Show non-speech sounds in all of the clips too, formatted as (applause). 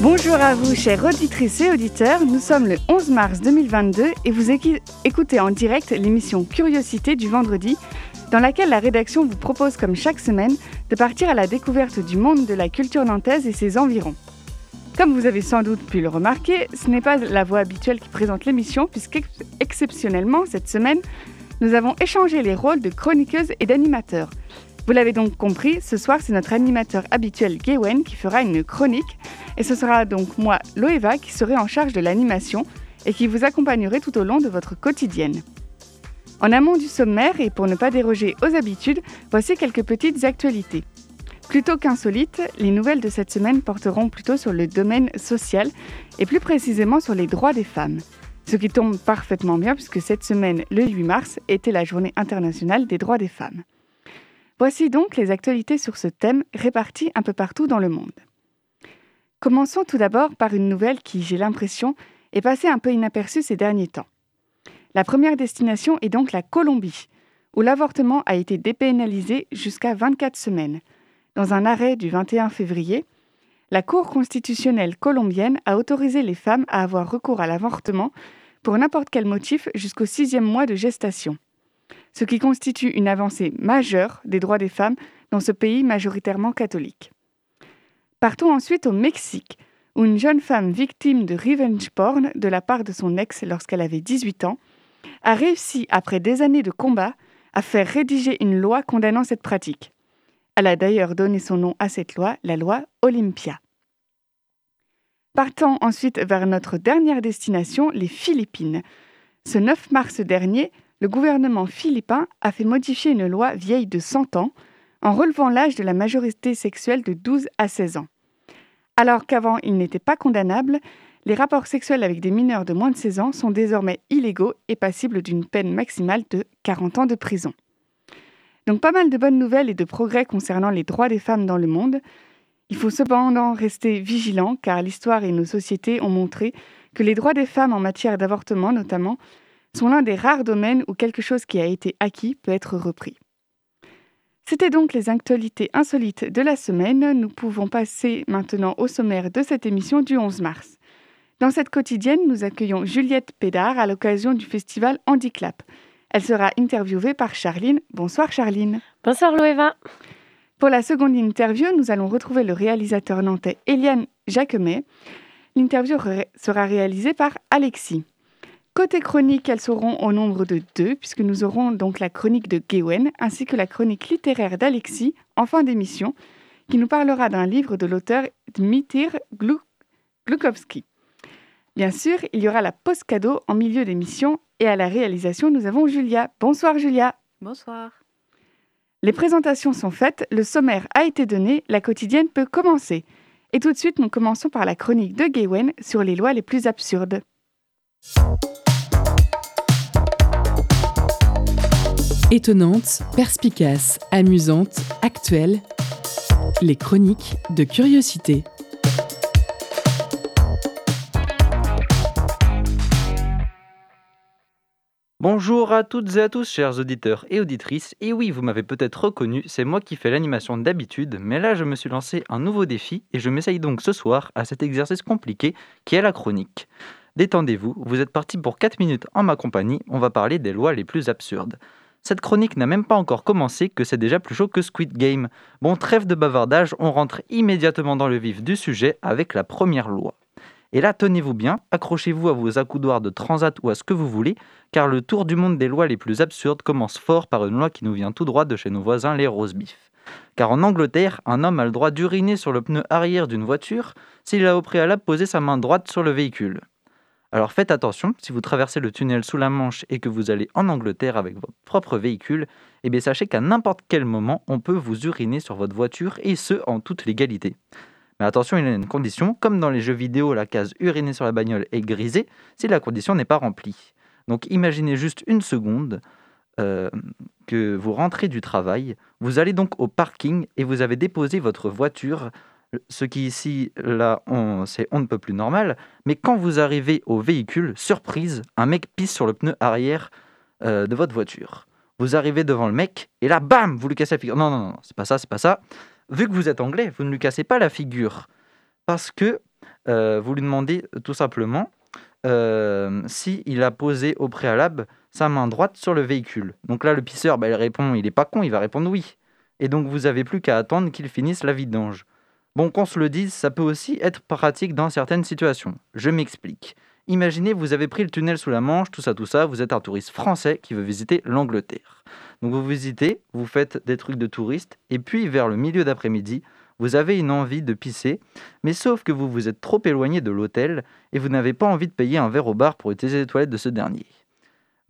Bonjour à vous, chers auditrices et auditeurs. Nous sommes le 11 mars 2022 et vous écoutez en direct l'émission Curiosité du vendredi, dans laquelle la rédaction vous propose, comme chaque semaine, de partir à la découverte du monde de la culture nantaise et ses environs. Comme vous avez sans doute pu le remarquer, ce n'est pas la voix habituelle qui présente l'émission, puisqu'exceptionnellement, cette semaine, nous avons échangé les rôles de chroniqueuse et d'animateur. Vous l'avez donc compris, ce soir, c'est notre animateur habituel, Gaywen, qui fera une chronique, et ce sera donc moi, Loeva, qui serai en charge de l'animation et qui vous accompagnerai tout au long de votre quotidienne. En amont du sommaire, et pour ne pas déroger aux habitudes, voici quelques petites actualités. Plutôt qu'insolites, les nouvelles de cette semaine porteront plutôt sur le domaine social et plus précisément sur les droits des femmes. Ce qui tombe parfaitement bien puisque cette semaine, le 8 mars, était la journée internationale des droits des femmes. Voici donc les actualités sur ce thème réparties un peu partout dans le monde. Commençons tout d'abord par une nouvelle qui, j'ai l'impression, est passée un peu inaperçue ces derniers temps. La première destination est donc la Colombie, où l'avortement a été dépénalisé jusqu'à 24 semaines, dans un arrêt du 21 février, la Cour constitutionnelle colombienne a autorisé les femmes à avoir recours à l'avortement pour n'importe quel motif jusqu'au sixième mois de gestation, ce qui constitue une avancée majeure des droits des femmes dans ce pays majoritairement catholique. Partons ensuite au Mexique, où une jeune femme victime de revenge porn de la part de son ex lorsqu'elle avait 18 ans a réussi, après des années de combat, à faire rédiger une loi condamnant cette pratique. Elle a d'ailleurs donné son nom à cette loi, la loi Olympia. Partant ensuite vers notre dernière destination, les Philippines. Ce 9 mars dernier, le gouvernement philippin a fait modifier une loi vieille de 100 ans en relevant l'âge de la majorité sexuelle de 12 à 16 ans. Alors qu'avant il n'était pas condamnable, les rapports sexuels avec des mineurs de moins de 16 ans sont désormais illégaux et passibles d'une peine maximale de 40 ans de prison. Donc pas mal de bonnes nouvelles et de progrès concernant les droits des femmes dans le monde. Il faut cependant rester vigilant car l'histoire et nos sociétés ont montré que les droits des femmes en matière d'avortement notamment sont l'un des rares domaines où quelque chose qui a été acquis peut être repris. C'était donc les actualités insolites de la semaine. Nous pouvons passer maintenant au sommaire de cette émission du 11 mars. Dans cette quotidienne, nous accueillons Juliette Pédard à l'occasion du festival Handiclap. Elle sera interviewée par Charline. Bonsoir Charline. Bonsoir Loéva. Pour la seconde interview, nous allons retrouver le réalisateur nantais Eliane Jacquemet. L'interview sera réalisée par Alexis. Côté chronique, elles seront au nombre de deux, puisque nous aurons donc la chronique de Gewen ainsi que la chronique littéraire d'Alexis en fin d'émission, qui nous parlera d'un livre de l'auteur Dmitir Glukowski. Bien sûr, il y aura la post cadeau en milieu d'émission et à la réalisation, nous avons Julia. Bonsoir Julia. Bonsoir. Les présentations sont faites, le sommaire a été donné, la quotidienne peut commencer. Et tout de suite, nous commençons par la chronique de Gaywen sur les lois les plus absurdes. Étonnante, perspicace, amusante, actuelle, les chroniques de curiosité. Bonjour à toutes et à tous, chers auditeurs et auditrices. Et oui, vous m'avez peut-être reconnu, c'est moi qui fais l'animation d'habitude, mais là je me suis lancé un nouveau défi et je m'essaye donc ce soir à cet exercice compliqué qui est la chronique. Détendez-vous, vous êtes partis pour 4 minutes en ma compagnie, on va parler des lois les plus absurdes. Cette chronique n'a même pas encore commencé que c'est déjà plus chaud que Squid Game. Bon, trêve de bavardage, on rentre immédiatement dans le vif du sujet avec la première loi. Et là, tenez-vous bien, accrochez-vous à vos accoudoirs de transat ou à ce que vous voulez, car le tour du monde des lois les plus absurdes commence fort par une loi qui nous vient tout droit de chez nos voisins, les rosebifs. Car en Angleterre, un homme a le droit d'uriner sur le pneu arrière d'une voiture s'il a au préalable posé sa main droite sur le véhicule. Alors faites attention, si vous traversez le tunnel sous la Manche et que vous allez en Angleterre avec votre propre véhicule, eh bien sachez qu'à n'importe quel moment, on peut vous uriner sur votre voiture et ce, en toute légalité. Mais attention, il y a une condition, comme dans les jeux vidéo, la case uriner sur la bagnole est grisée, si la condition n'est pas remplie. Donc imaginez juste une seconde euh, que vous rentrez du travail, vous allez donc au parking et vous avez déposé votre voiture, ce qui ici, là, c'est on ne peut plus normal, mais quand vous arrivez au véhicule, surprise, un mec pisse sur le pneu arrière euh, de votre voiture. Vous arrivez devant le mec et là, bam, vous lui cassez la figure. Non, non, non, c'est pas ça, c'est pas ça vu que vous êtes anglais, vous ne lui cassez pas la figure. Parce que euh, vous lui demandez tout simplement euh, s'il a posé au préalable sa main droite sur le véhicule. Donc là, le pisseur, bah, il répond, il n'est pas con, il va répondre oui. Et donc vous n'avez plus qu'à attendre qu'il finisse la vidange. Bon, qu'on se le dise, ça peut aussi être pratique dans certaines situations. Je m'explique. Imaginez, vous avez pris le tunnel sous la Manche, tout ça, tout ça, vous êtes un touriste français qui veut visiter l'Angleterre. Donc vous visitez, vous faites des trucs de touriste, et puis vers le milieu d'après-midi, vous avez une envie de pisser, mais sauf que vous vous êtes trop éloigné de l'hôtel et vous n'avez pas envie de payer un verre au bar pour utiliser les toilettes de ce dernier.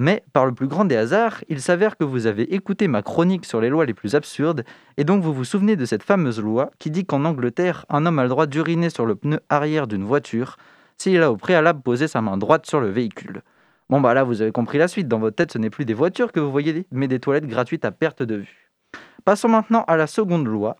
Mais, par le plus grand des hasards, il s'avère que vous avez écouté ma chronique sur les lois les plus absurdes, et donc vous vous souvenez de cette fameuse loi qui dit qu'en Angleterre, un homme a le droit d'uriner sur le pneu arrière d'une voiture s'il a au préalable posé sa main droite sur le véhicule. Bon bah là vous avez compris la suite, dans votre tête ce n'est plus des voitures que vous voyez, mais des toilettes gratuites à perte de vue. Passons maintenant à la seconde loi.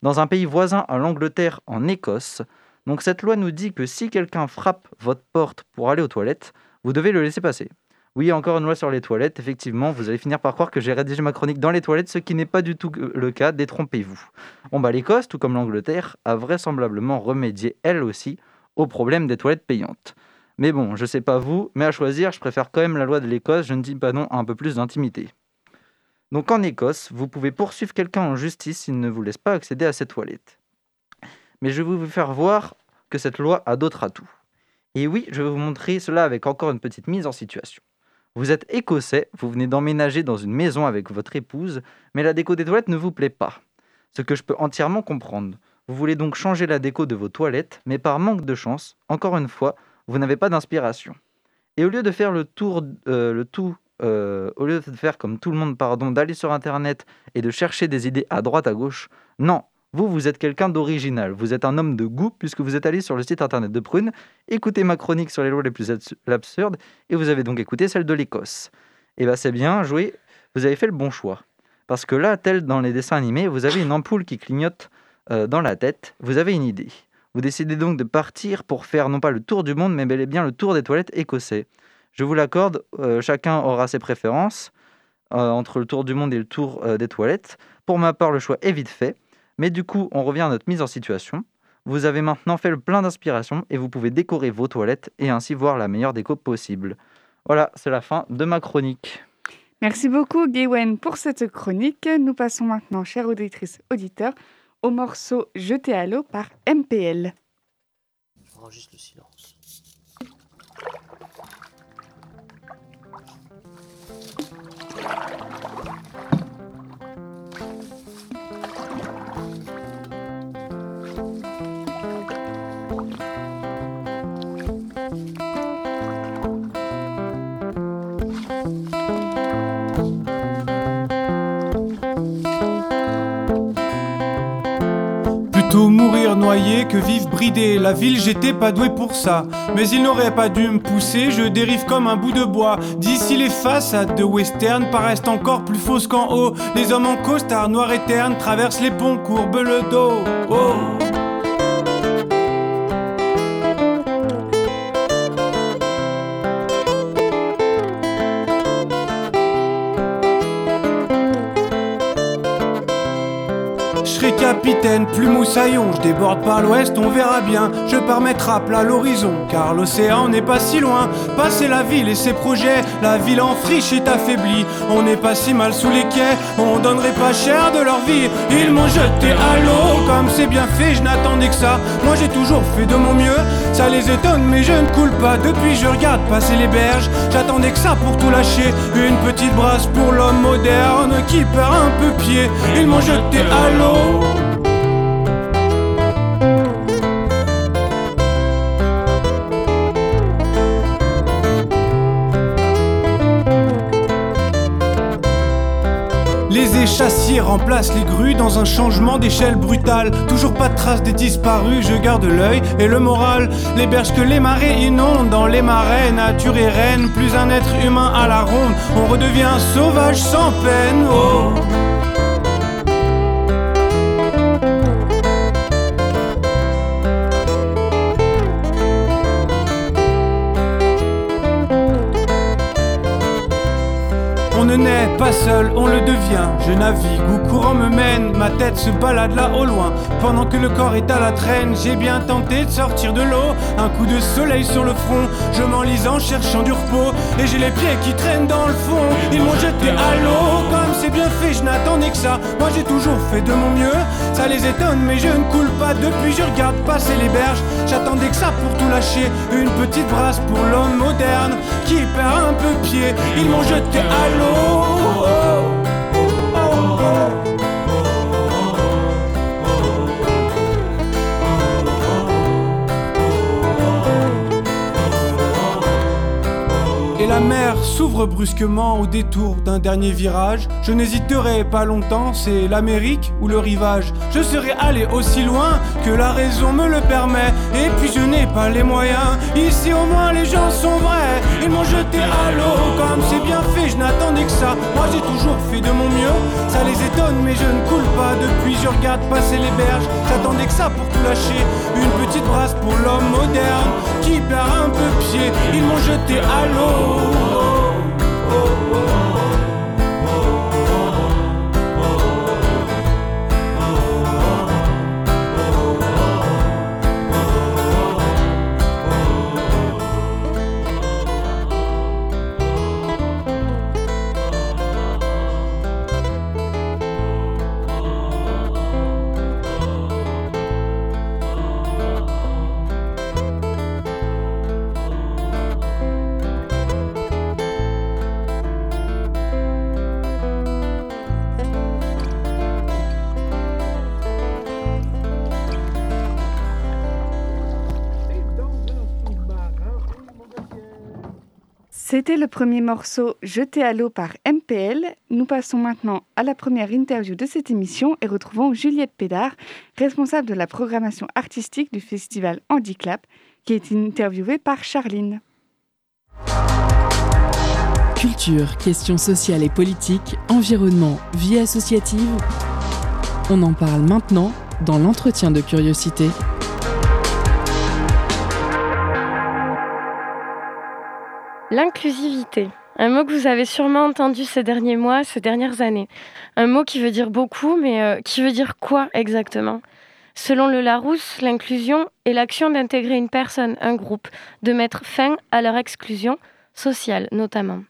Dans un pays voisin à l'Angleterre, en Écosse, donc cette loi nous dit que si quelqu'un frappe votre porte pour aller aux toilettes, vous devez le laisser passer. Oui, encore une loi sur les toilettes. Effectivement, vous allez finir par croire que j'ai rédigé ma chronique dans les toilettes, ce qui n'est pas du tout le cas. Détrompez-vous. Bon, bah, l'Écosse, tout comme l'Angleterre, a vraisemblablement remédié, elle aussi, au problème des toilettes payantes. Mais bon, je sais pas vous, mais à choisir, je préfère quand même la loi de l'Écosse, je ne dis pas non à un peu plus d'intimité. Donc en Écosse, vous pouvez poursuivre quelqu'un en justice s'il ne vous laisse pas accéder à cette toilette. Mais je vais vous faire voir que cette loi a d'autres atouts. Et oui, je vais vous montrer cela avec encore une petite mise en situation. Vous êtes écossais, vous venez d'emménager dans une maison avec votre épouse, mais la déco des toilettes ne vous plaît pas. Ce que je peux entièrement comprendre. Vous voulez donc changer la déco de vos toilettes, mais par manque de chance, encore une fois, vous n'avez pas d'inspiration. Et au lieu de faire le tour, euh, le tout, euh, au lieu de faire comme tout le monde, pardon, d'aller sur Internet et de chercher des idées à droite, à gauche, non, vous, vous êtes quelqu'un d'original. Vous êtes un homme de goût puisque vous êtes allé sur le site internet de Prune, écoutez ma chronique sur les lois les plus absurdes et vous avez donc écouté celle de l'Écosse. Eh bien c'est bien joué, vous avez fait le bon choix. Parce que là, tel dans les dessins animés, vous avez une ampoule qui clignote euh, dans la tête, vous avez une idée. Vous décidez donc de partir pour faire non pas le tour du monde, mais bel et bien le tour des toilettes écossais. Je vous l'accorde, euh, chacun aura ses préférences euh, entre le tour du monde et le tour des toilettes. Pour ma part, le choix est vite fait. Mais du coup, on revient à notre mise en situation. Vous avez maintenant fait le plein d'inspiration et vous pouvez décorer vos toilettes et ainsi voir la meilleure déco possible. Voilà, c'est la fin de ma chronique. Merci beaucoup, Gaywen, pour cette chronique. Nous passons maintenant, chère auditrice, auditeur, au morceau Jeté à l'eau par MPL. le silence. Mourir noyé que vivre bridé. La ville, j'étais pas doué pour ça. Mais il n'aurait pas dû me pousser, je dérive comme un bout de bois. D'ici les façades de western paraissent encore plus fausses qu'en haut. Les hommes en costard noir et terne traversent les ponts, courbent le dos. Oh. Capitaine, plus moussaillon, je déborde par l'ouest, on verra bien. Je pars mettre à plat l'horizon, car l'océan n'est pas si loin. Passer la ville et ses projets, la ville en friche est affaiblie. On n'est pas si mal sous les quais, on donnerait pas cher de leur vie. Ils m'ont jeté à l'eau, comme c'est bien fait, je n'attendais que ça. Moi j'ai toujours fait de mon mieux, ça les étonne, mais je ne coule pas. Depuis je regarde passer les berges, j'attendais que ça pour tout lâcher. Une petite brasse pour l'homme moderne qui perd un peu pied. Ils m'ont jeté à l'eau. Remplace les grues dans un changement d'échelle brutal. Toujours pas de traces des disparus, je garde l'œil et le moral. Les berges que les marées inondent dans les marais, nature et reine, plus un être humain à la ronde. On redevient sauvage sans peine. Oh. Seul, on le devient. Je navigue où courant me mène, ma tête se balade là au loin. Pendant que le corps est à la traîne, j'ai bien tenté de sortir de l'eau. Un coup de soleil sur le front, je m'enlise en cherchant du repos. Et j'ai les pieds qui traînent dans le fond. Ils m'ont jeté à l'eau, comme c'est bien fait, je n'attendais que ça. Moi j'ai toujours fait de mon mieux, ça les étonne, mais je ne coule pas. Depuis je regarde passer les berges, j'attendais que ça pour tout lâcher. Une petite brasse pour l'homme moderne qui perd un peu pied. Ils m'ont jeté à l'eau. Et la mer s'ouvre brusquement au détour d'un dernier virage. Je n'hésiterai pas longtemps, c'est l'Amérique ou le rivage. Je serais allé aussi loin que la raison me le permet. Et puis je n'ai pas les moyens. Ici au moins les gens sont vrais. Ils m'ont jeté à l'eau comme c'est bien fait, je n'attendais que ça. Moi j'ai toujours fait de mon mieux. Ça les étonne, mais je ne coule pas. Depuis je regarde passer les berges. J'attendais que ça pour tout lâcher. Une petite brasse pour l'homme moderne qui perd un peu pied. Ils m'ont jeté à l'eau. C'était le premier morceau Jeté à l'eau par MPL. Nous passons maintenant à la première interview de cette émission et retrouvons Juliette Pédard, responsable de la programmation artistique du festival Handiclap, qui est interviewée par Charline. Culture, questions sociales et politiques, environnement, vie associative. On en parle maintenant dans l'entretien de curiosité. L'inclusivité, un mot que vous avez sûrement entendu ces derniers mois, ces dernières années. Un mot qui veut dire beaucoup, mais euh, qui veut dire quoi exactement? Selon le Larousse, l'inclusion est l'action d'intégrer une personne, un groupe, de mettre fin à leur exclusion sociale notamment.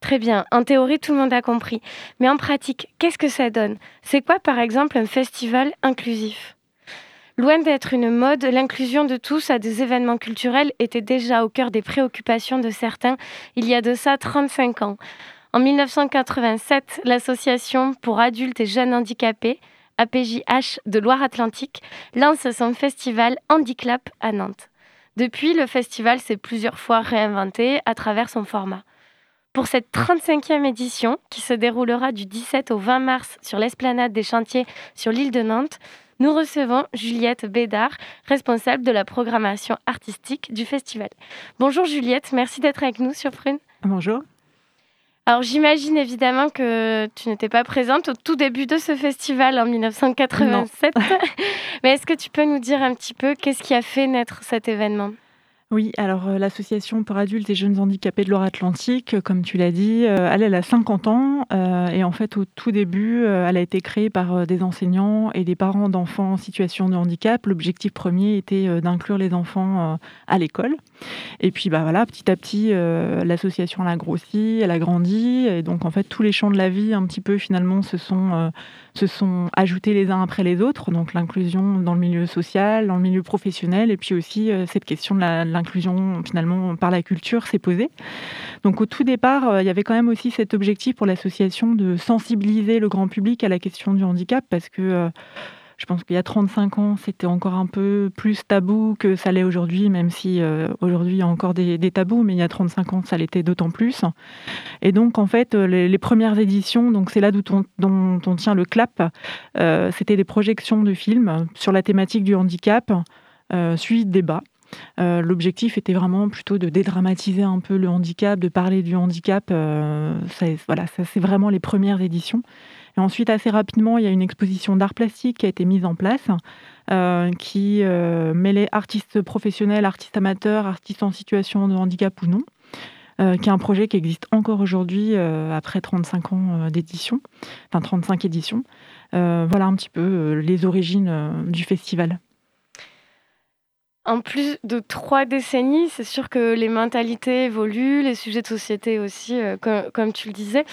Très bien, en théorie tout le monde a compris, mais en pratique, qu'est-ce que ça donne? C'est quoi par exemple un festival inclusif? Loin d'être une mode, l'inclusion de tous à des événements culturels était déjà au cœur des préoccupations de certains il y a de ça 35 ans. En 1987, l'association pour adultes et jeunes handicapés, APJH de Loire-Atlantique, lance son festival Handiclap à Nantes. Depuis, le festival s'est plusieurs fois réinventé à travers son format. Pour cette 35e édition, qui se déroulera du 17 au 20 mars sur l'esplanade des chantiers sur l'île de Nantes, nous recevons Juliette Bédard, responsable de la programmation artistique du festival. Bonjour Juliette, merci d'être avec nous sur Prune. Bonjour. Alors j'imagine évidemment que tu n'étais pas présente au tout début de ce festival en 1987. (laughs) Mais est-ce que tu peux nous dire un petit peu qu'est-ce qui a fait naître cet événement? Oui, alors euh, l'association pour adultes et jeunes handicapés de Loire-Atlantique, euh, comme tu l'as dit, euh, elle, a 50 ans et en fait au tout début, elle a été créée par des enseignants et des parents d'enfants en situation de handicap. L'objectif premier était d'inclure les enfants à l'école. Et puis bah voilà, petit à petit, l'association a grossi, elle a grandi et donc en fait tous les champs de la vie un petit peu finalement se sont se sont ajoutés les uns après les autres. Donc l'inclusion dans le milieu social, dans le milieu professionnel et puis aussi cette question de la l'inclusion finalement par la culture s'est posée. Donc au tout départ, euh, il y avait quand même aussi cet objectif pour l'association de sensibiliser le grand public à la question du handicap parce que euh, Je pense qu'il y a 35 ans, c'était encore un peu plus tabou que ça l'est aujourd'hui, même si euh, aujourd'hui il y a encore des, tabous, mais il y a 35 ans, ça l'était d'autant plus. Et donc, en fait, les, premières éditions, donc c'est là d'où on, dont on tient le clap, c'était des projections de films sur la thématique du handicap, euh, suivi de débats. Euh, l'objectif était vraiment plutôt de dédramatiser un peu le handicap, de parler du handicap. ça, voilà, ça c'est vraiment les premières éditions. Et ensuite, assez rapidement, il y a une exposition d'art plastique qui a été mise en place, euh, qui euh, mêlait artistes professionnels, artistes amateurs, artistes en situation de handicap ou non, euh, qui est un projet qui existe encore aujourd'hui après 35 ans d'édition, enfin 35 éditions. voilà un petit peu les origines du festival. En plus de trois décennies, c'est sûr que les mentalités évoluent, les sujets de société aussi, comme, tu le disais.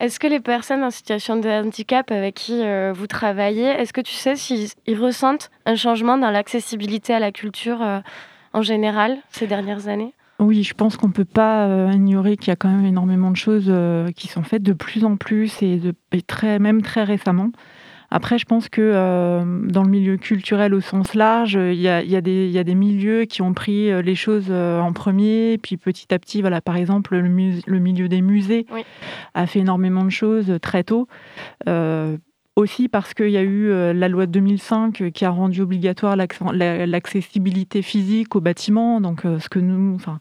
Est-ce que les personnes en situation de handicap avec qui euh, vous travaillez, est-ce que tu sais s'ils ressentent un changement dans l'accessibilité à la culture euh, en général ces dernières années? Oui, je pense qu'on ne peut pas euh, ignorer qu'il y a quand même énormément de choses qui sont faites de plus en plus et, et très, même très récemment. Après, je pense que euh, dans le milieu culturel au sens large, il y a, des milieux qui ont pris euh, les choses euh, en premier, puis petit à petit, voilà, par exemple, le, milieu des musées a fait énormément de choses très tôt. aussi parce qu'il y a eu la loi de 2005 qui a rendu obligatoire l'accessibilité physique aux bâtiments, donc ce que nous, enfin,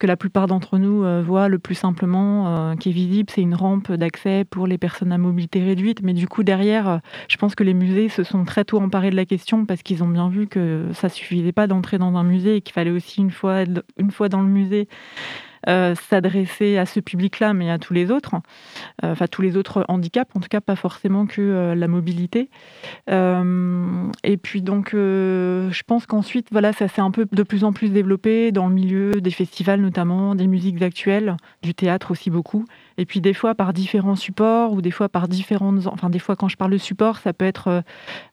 que la plupart d'entre nous euh, voient le plus simplement, euh, qui est visible, c'est une rampe d'accès pour les personnes à mobilité réduite. Mais du coup, derrière, euh, je pense que les musées se sont très tôt emparés de la question parce qu'ils ont bien vu que ça suffisait pas d'entrer dans un musée et qu'il fallait aussi une fois, une fois dans le musée euh, s'adresser à ce public-là, mais à tous les autres, euh, enfin tous les autres handicaps, en tout cas pas forcément que euh, la mobilité. et puis donc, je pense qu'ensuite, voilà, ça s'est un peu de plus en plus développé dans le milieu des festivals notamment, des musiques actuelles, du théâtre aussi beaucoup. Et puis des fois par différents supports ou des fois par différentes, enfin des fois quand je parle de support, ça peut être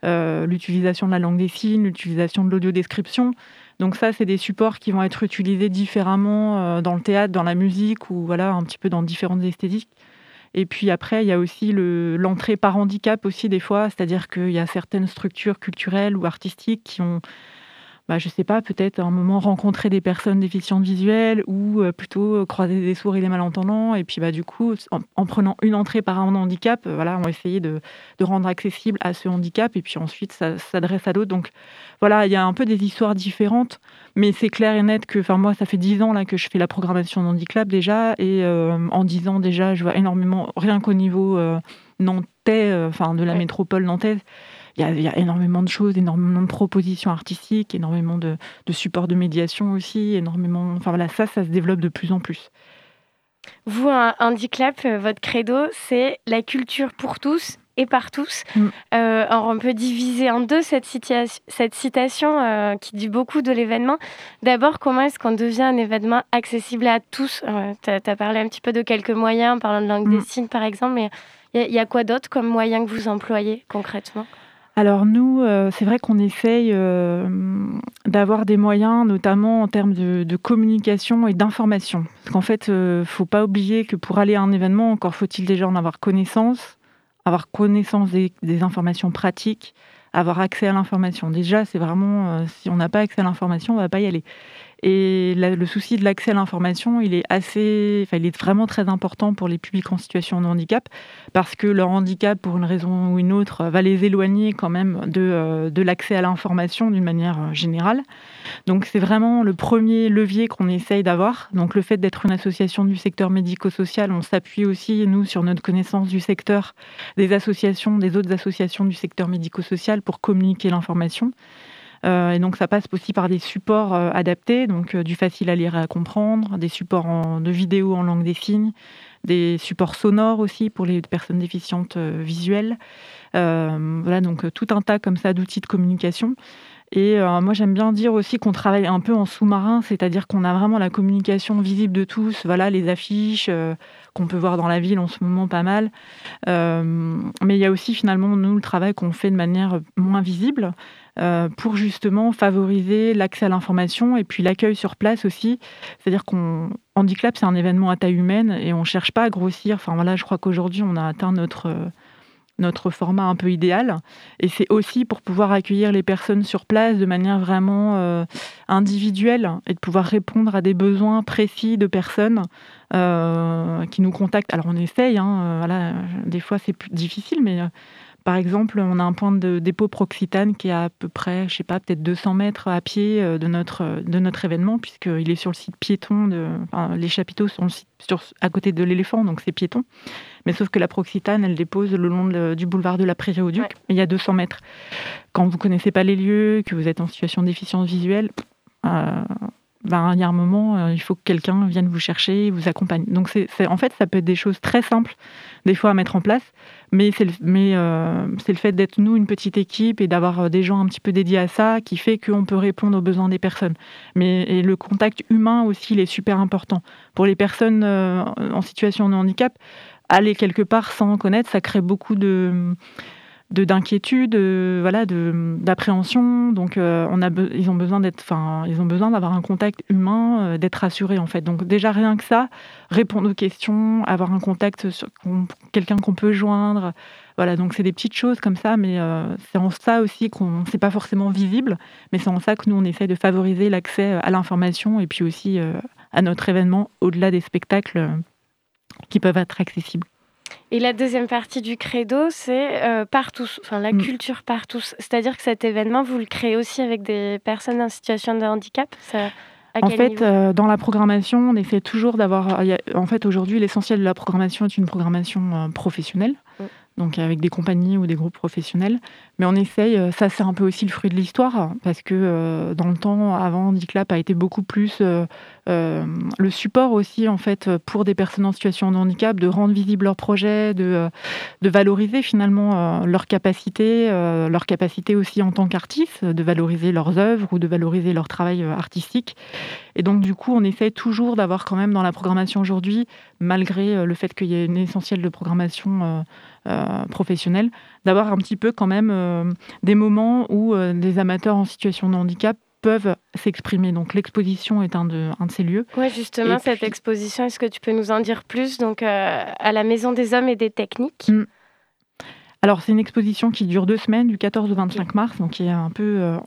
l'utilisation de la langue des signes, l'utilisation de l'audio-description. Donc ça, c'est des supports qui vont être utilisés différemment euh, dans le théâtre, dans la musique ou voilà un petit peu dans différentes esthétiques. Et puis après, il y a aussi l'entrée par handicap aussi des fois, c'est-à-dire qu'il y a certaines structures culturelles ou artistiques qui ont bah, je sais pas, peut-être à un moment rencontrer des personnes déficientes visuelles ou euh, plutôt euh, croiser des sourds et des malentendants. Et puis bah, du coup, en, prenant une entrée par un handicap, euh, voilà, on essayer de, de, rendre accessible à ce handicap et puis ensuite ça, s'adresse à d'autres. Donc voilà, il y a un peu des histoires différentes, mais c'est clair et net que, enfin moi, ça fait dix ans là que je fais la programmation d'handicap déjà et en dix ans déjà, je vois énormément, rien qu'au niveau nantais, enfin de la métropole nantaise il y, a énormément de choses, énormément de propositions artistiques, énormément de, de supports de médiation aussi, énormément. Enfin voilà, ça, ça se développe de plus en plus. Vous, un handicap, euh, votre credo, c'est la culture pour tous et par tous. Mm. Euh, alors on peut diviser en deux cette, cette citation euh, qui dit beaucoup de l'événement. D'abord, comment est-ce qu'on devient un événement accessible à tous? Tu as, parlé un petit peu de quelques moyens, en parlant de langue des mm. signes par exemple, mais il y, a quoi d'autre comme moyen que vous employez concrètement? Alors nous, euh, c'est vrai qu'on essaye euh, d'avoir des moyens, notamment en termes de, communication et d'information. Parce qu'en fait, euh, faut pas oublier que pour aller à un événement, encore faut-il déjà en avoir connaissance, avoir connaissance des, des informations pratiques, avoir accès à l'information. Déjà, c'est vraiment, si on n'a pas accès à l'information, on va pas y aller. Et le souci de l'accès à l'information, il est assez, il est vraiment très important pour les publics en situation de handicap, parce que leur handicap, pour une raison ou une autre, va les éloigner quand même de, euh, de l'accès à l'information d'une manière euh, générale. Donc c'est vraiment le premier levier qu'on essaye d'avoir. Donc le fait d'être une association du secteur médico-social, on s'appuie aussi, nous, sur notre connaissance du secteur, des associations, des autres associations du secteur médico-social pour communiquer l'information. Euh, et donc ça passe aussi par des supports euh, adaptés, donc euh, du facile à lire et à comprendre, des supports de vidéo en langue des signes, des supports sonores aussi pour les personnes déficientes visuelles. voilà, donc tout un tas comme ça d'outils de communication. Et moi, j'aime bien dire aussi qu'on travaille un peu en sous-marin, c'est-à-dire qu'on a vraiment la communication visible de tous. Voilà, les affiches qu'on peut voir dans la ville en ce moment pas mal. mais il y a aussi finalement, nous, le travail qu'on fait de manière moins visible. Euh, pour justement favoriser l'accès à l'information et puis l'accueil sur place aussi. C'est-à-dire qu'on Handiclap, c'est un événement à taille humaine et on ne cherche pas à grossir. Enfin voilà, je crois qu'aujourd'hui, on a atteint notre, notre format un peu idéal. Et c'est aussi pour pouvoir accueillir les personnes sur place de manière vraiment euh, individuelle et de pouvoir répondre à des besoins précis de personnes euh, qui nous contactent. Alors on essaye, hein, voilà, des fois c'est plus difficile, mais par exemple, on a un point de dépôt Proxitane qui est à, peu près, je sais pas, peut-être 200 mètres à pied euh, de notre, de notre événement, puisqu'il est sur le site piéton. De, les chapiteaux sont sur, à côté de l'éléphant, donc c'est piéton. Mais sauf que la Proxitane, elle dépose le long du boulevard de la Prairie au Duc, il y a 200 mètres. Quand vous ne connaissez pas les lieux, que vous êtes en situation de déficience visuelle, euh, ben, il y a un moment, euh, il faut que quelqu'un vienne vous chercher, vous accompagne. Donc, c'est, en fait, ça peut être des choses très simples, des fois, à mettre en place, mais c'est le, euh, le fait d'être, nous, une petite équipe et d'avoir euh, des gens un petit peu dédiés à ça qui fait qu'on peut répondre aux besoins des personnes. Mais et le contact humain aussi, il est super important. Pour les personnes en situation de handicap, aller quelque part sans connaître, ça crée beaucoup de de d'inquiétude, voilà, de d'appréhension. Donc, euh, on a ils ont besoin d'être, enfin, ils ont besoin d'avoir un contact humain, euh, d'être rassurés en fait. Donc déjà rien que ça, répondre aux questions, avoir un contact sur quelqu'un qu'on peut joindre. Voilà, donc c'est des petites choses comme ça, mais euh, c'est en ça aussi qu'on, c'est pas forcément visible, mais c'est en ça que nous on essaie de favoriser l'accès à l'information et puis aussi à notre événement au-delà des spectacles qui peuvent être accessibles. Et la deuxième partie du credo, c'est euh, partout, enfin la mm. culture partout. C'est-à-dire que cet événement, vous le créez aussi avec des personnes en situation de handicap en fait, euh, dans la programmation, on essaie toujours d'avoir. En fait, aujourd'hui, l'essentiel de la programmation est une programmation euh, professionnelle. Donc avec des compagnies ou des groupes professionnels. Mais on essaye, euh, ça c'est un peu aussi le fruit de l'histoire, parce que euh, dans le temps, avant, DICLAP a été beaucoup plus euh, le support aussi, en fait, pour des personnes en situation de handicap, de rendre visible leurs projets, de, valoriser finalement leurs capacités, leurs capacités aussi en tant qu'artistes, de valoriser leurs œuvres ou de valoriser leur travail artistique. Et donc, du coup, on essaie toujours d'avoir quand même dans la programmation aujourd'hui, malgré le fait qu'il y ait une essentielle de programmation euh, professionnels, d'avoir un petit peu quand même euh, des moments où euh, des amateurs en situation de handicap peuvent s'exprimer. Donc l'exposition est un de, un de ces lieux. Oui, justement, cette exposition, est-ce que tu peux nous en dire plus Donc à la Maison des Hommes et des Techniques? Mm. Alors c'est une exposition qui dure deux semaines, du 14 au 25 mars, donc qui est un peu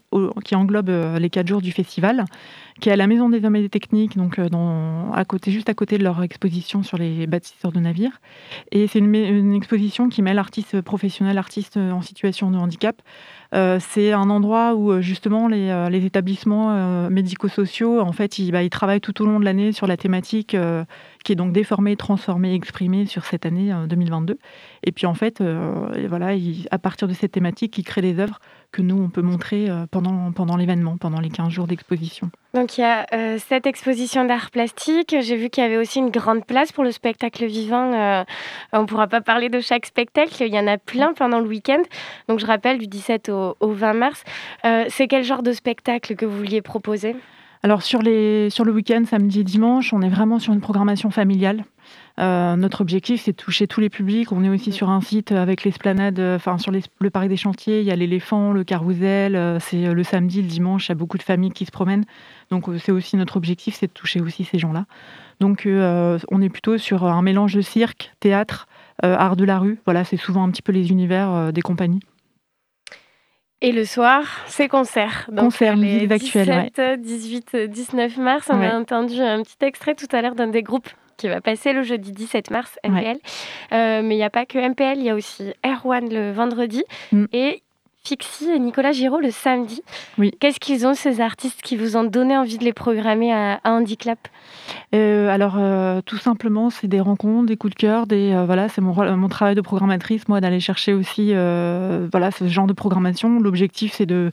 qui englobe les quatre jours du festival, qui est à la Maison des Hommes et des Techniques, donc dans, à côté, juste à côté de leur exposition sur les bâtisseurs de navires. Et c'est une, exposition qui mêle artistes professionnels, artistes en situation de handicap, euh, c'est un endroit où euh, justement les, euh, établissements médico-sociaux, en fait, bah, ils, travaillent tout au long de l'année sur la thématique qui est donc déformée, transformée, exprimée sur cette année 2022. Et puis en fait, voilà, à partir de cette thématique, ils créent des œuvres que nous, on peut montrer euh, pendant, pendant l'événement, pendant les 15 jours d'exposition. Donc il y a euh, cette exposition d'art plastique. J'ai vu qu'il y avait aussi une grande place pour le spectacle vivant. Euh, on ne pourra pas parler de chaque spectacle, il y en a plein pendant le week-end. Donc je rappelle, du 17 au, au 20 mars. C'est quel genre de spectacle que vous vouliez proposer? Alors sur, les, sur le week-end, samedi et dimanche, on est vraiment sur une programmation familiale. Euh, notre objectif, c'est de toucher tous les publics. On est aussi sur un site avec l'esplanade, euh, enfin sur le parc des chantiers, il y a l'éléphant, le carrousel. Euh, c'est le samedi, le dimanche, il y a beaucoup de familles qui se promènent. Donc c'est aussi notre objectif, c'est de toucher aussi ces gens-là. Donc on est plutôt sur un mélange de cirque, théâtre, art de la rue. Voilà, c'est souvent un petit peu les univers des compagnies. Et le soir, c'est concert. concert, musique actuelle. 17, 18, 19 mars, on a entendu un petit extrait tout à l'heure d'un des groupes qui va passer le jeudi 17 mars, MPL. Euh, mais il n'y a pas que MPL, il y a aussi Erwan le vendredi mm. et Fixie et Nicolas Giraud le samedi. Oui. Qu'est-ce qu'ils ont, ces artistes, qui vous ont donné envie de les programmer à, à Handiclap? Euh, Alors, euh, tout simplement, c'est des rencontres, des coups de cœur. Des, voilà, c'est mon, mon travail de programmatrice, moi, d'aller chercher aussi voilà, ce genre de programmation. L'objectif, c'est de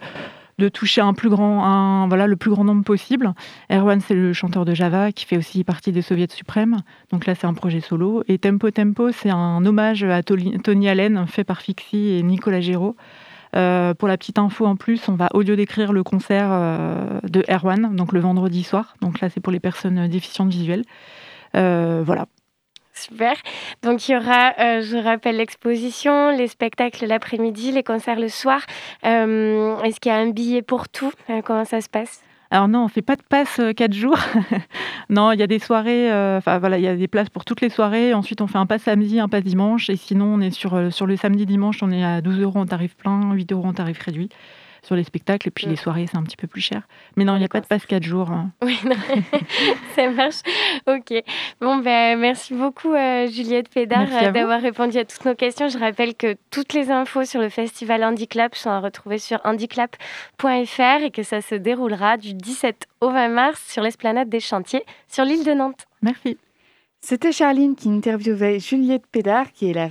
de toucher un plus grand, un, voilà, le plus grand nombre possible. Erwan, c'est le chanteur de Java qui fait aussi partie des Soviets suprêmes. Donc là, c'est un projet solo. Et Tempo Tempo, c'est un hommage à Tony Allen fait par Fixie et Nicolas Géraud. Euh, pour la petite info en plus, on va audio décrire le concert euh, de Erwan, donc le vendredi soir. Donc là, c'est pour les personnes déficientes visuelles. Euh, voilà, Super. Donc il y aura, euh, je rappelle, l'exposition, les spectacles l'après-midi, les concerts le soir. Euh, est-ce qu'il y a un billet pour tout? Euh, Comment ça se passe? Alors non, on fait pas de passe 4 jours. (laughs) non, il y a des soirées, enfin voilà, il y a des places pour toutes les soirées. Ensuite, on fait un pass samedi, un pass dimanche. Et sinon, on est sur, sur le samedi-dimanche, on est à 12 euros en tarif plein, 8 euros en tarif réduit sur les spectacles. Et puis les soirées, c'est un petit peu plus cher. Mais non, il n'y a pas de passe 4 jours. Hein. Oui, (laughs) ça marche. Ok. Bon, ben, merci beaucoup, euh, Juliette Pédard, euh, d'avoir répondu à toutes nos questions. Je rappelle que toutes les infos sur le festival Handiclap sont à retrouver sur handiclap.fr et que ça se déroulera du 17 au 20 mars sur l'esplanade des chantiers sur l'île de Nantes. Merci. C'était Charline qui interviewait Juliette Pédard, qui est la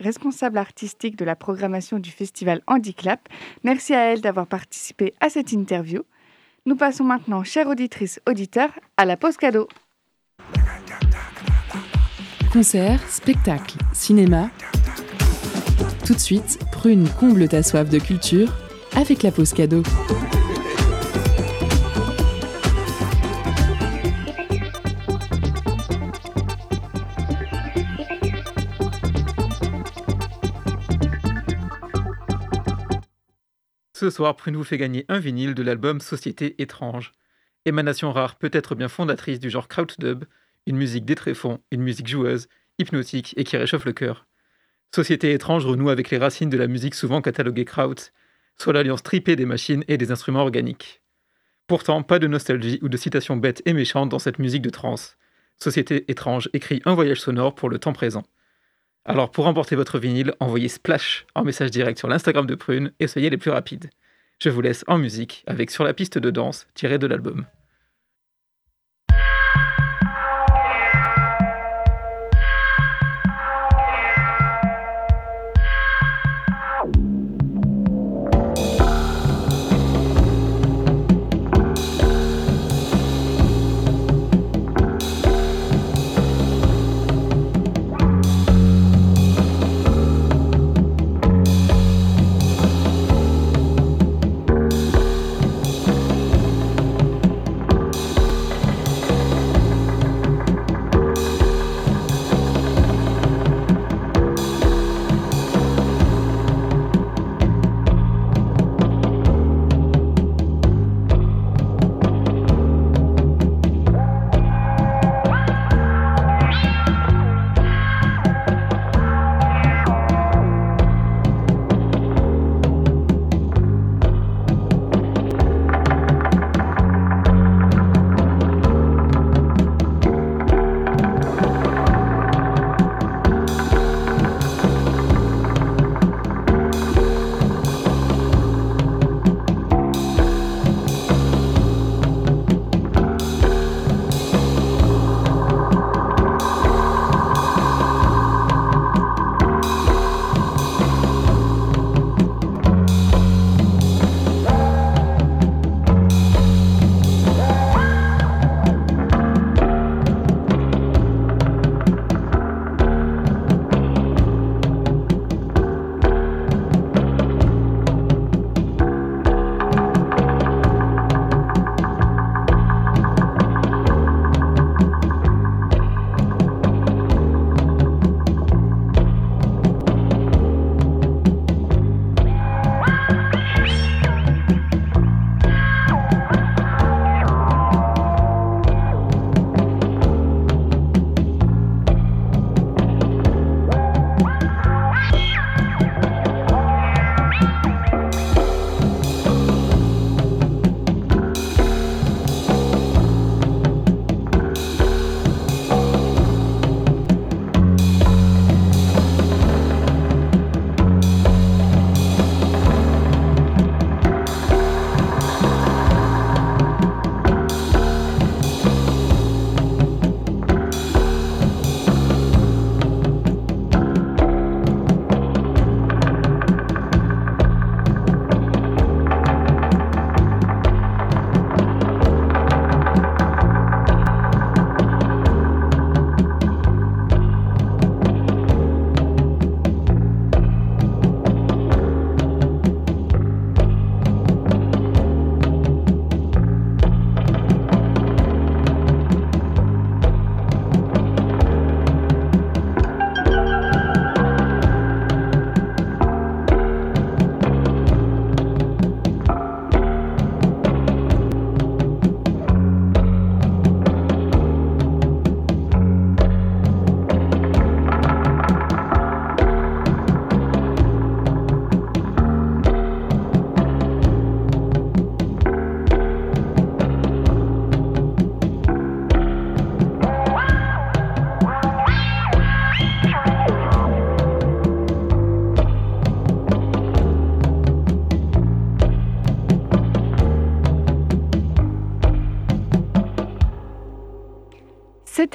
responsable artistique de la programmation du festival Handiclap. Merci à elle d'avoir participé à cette interview. Nous passons maintenant, chères auditrices, auditeurs, à la pause cadeau. Concert, spectacle, cinéma. Tout de suite, Prune comble ta soif de culture avec la pause cadeau. Ce soir, Prune vous fait gagner un vinyle de l'album Société étrange. Émanation rare, peut-être bien fondatrice du genre krautdub, une musique des tréfonds, une musique joueuse, hypnotique et qui réchauffe le cœur. Société étrange renoue avec les racines de la musique souvent cataloguée kraut, soit l'alliance tripée des machines et des instruments organiques. Pourtant, pas de nostalgie ou de citations bêtes et méchantes dans cette musique de trance. Société étrange écrit un voyage sonore pour le temps présent. Alors pour remporter votre vinyle, envoyez Splash en message direct sur l'Instagram de Prune et soyez les plus rapides. Je vous laisse en musique avec Sur la piste de danse tiré de l'album.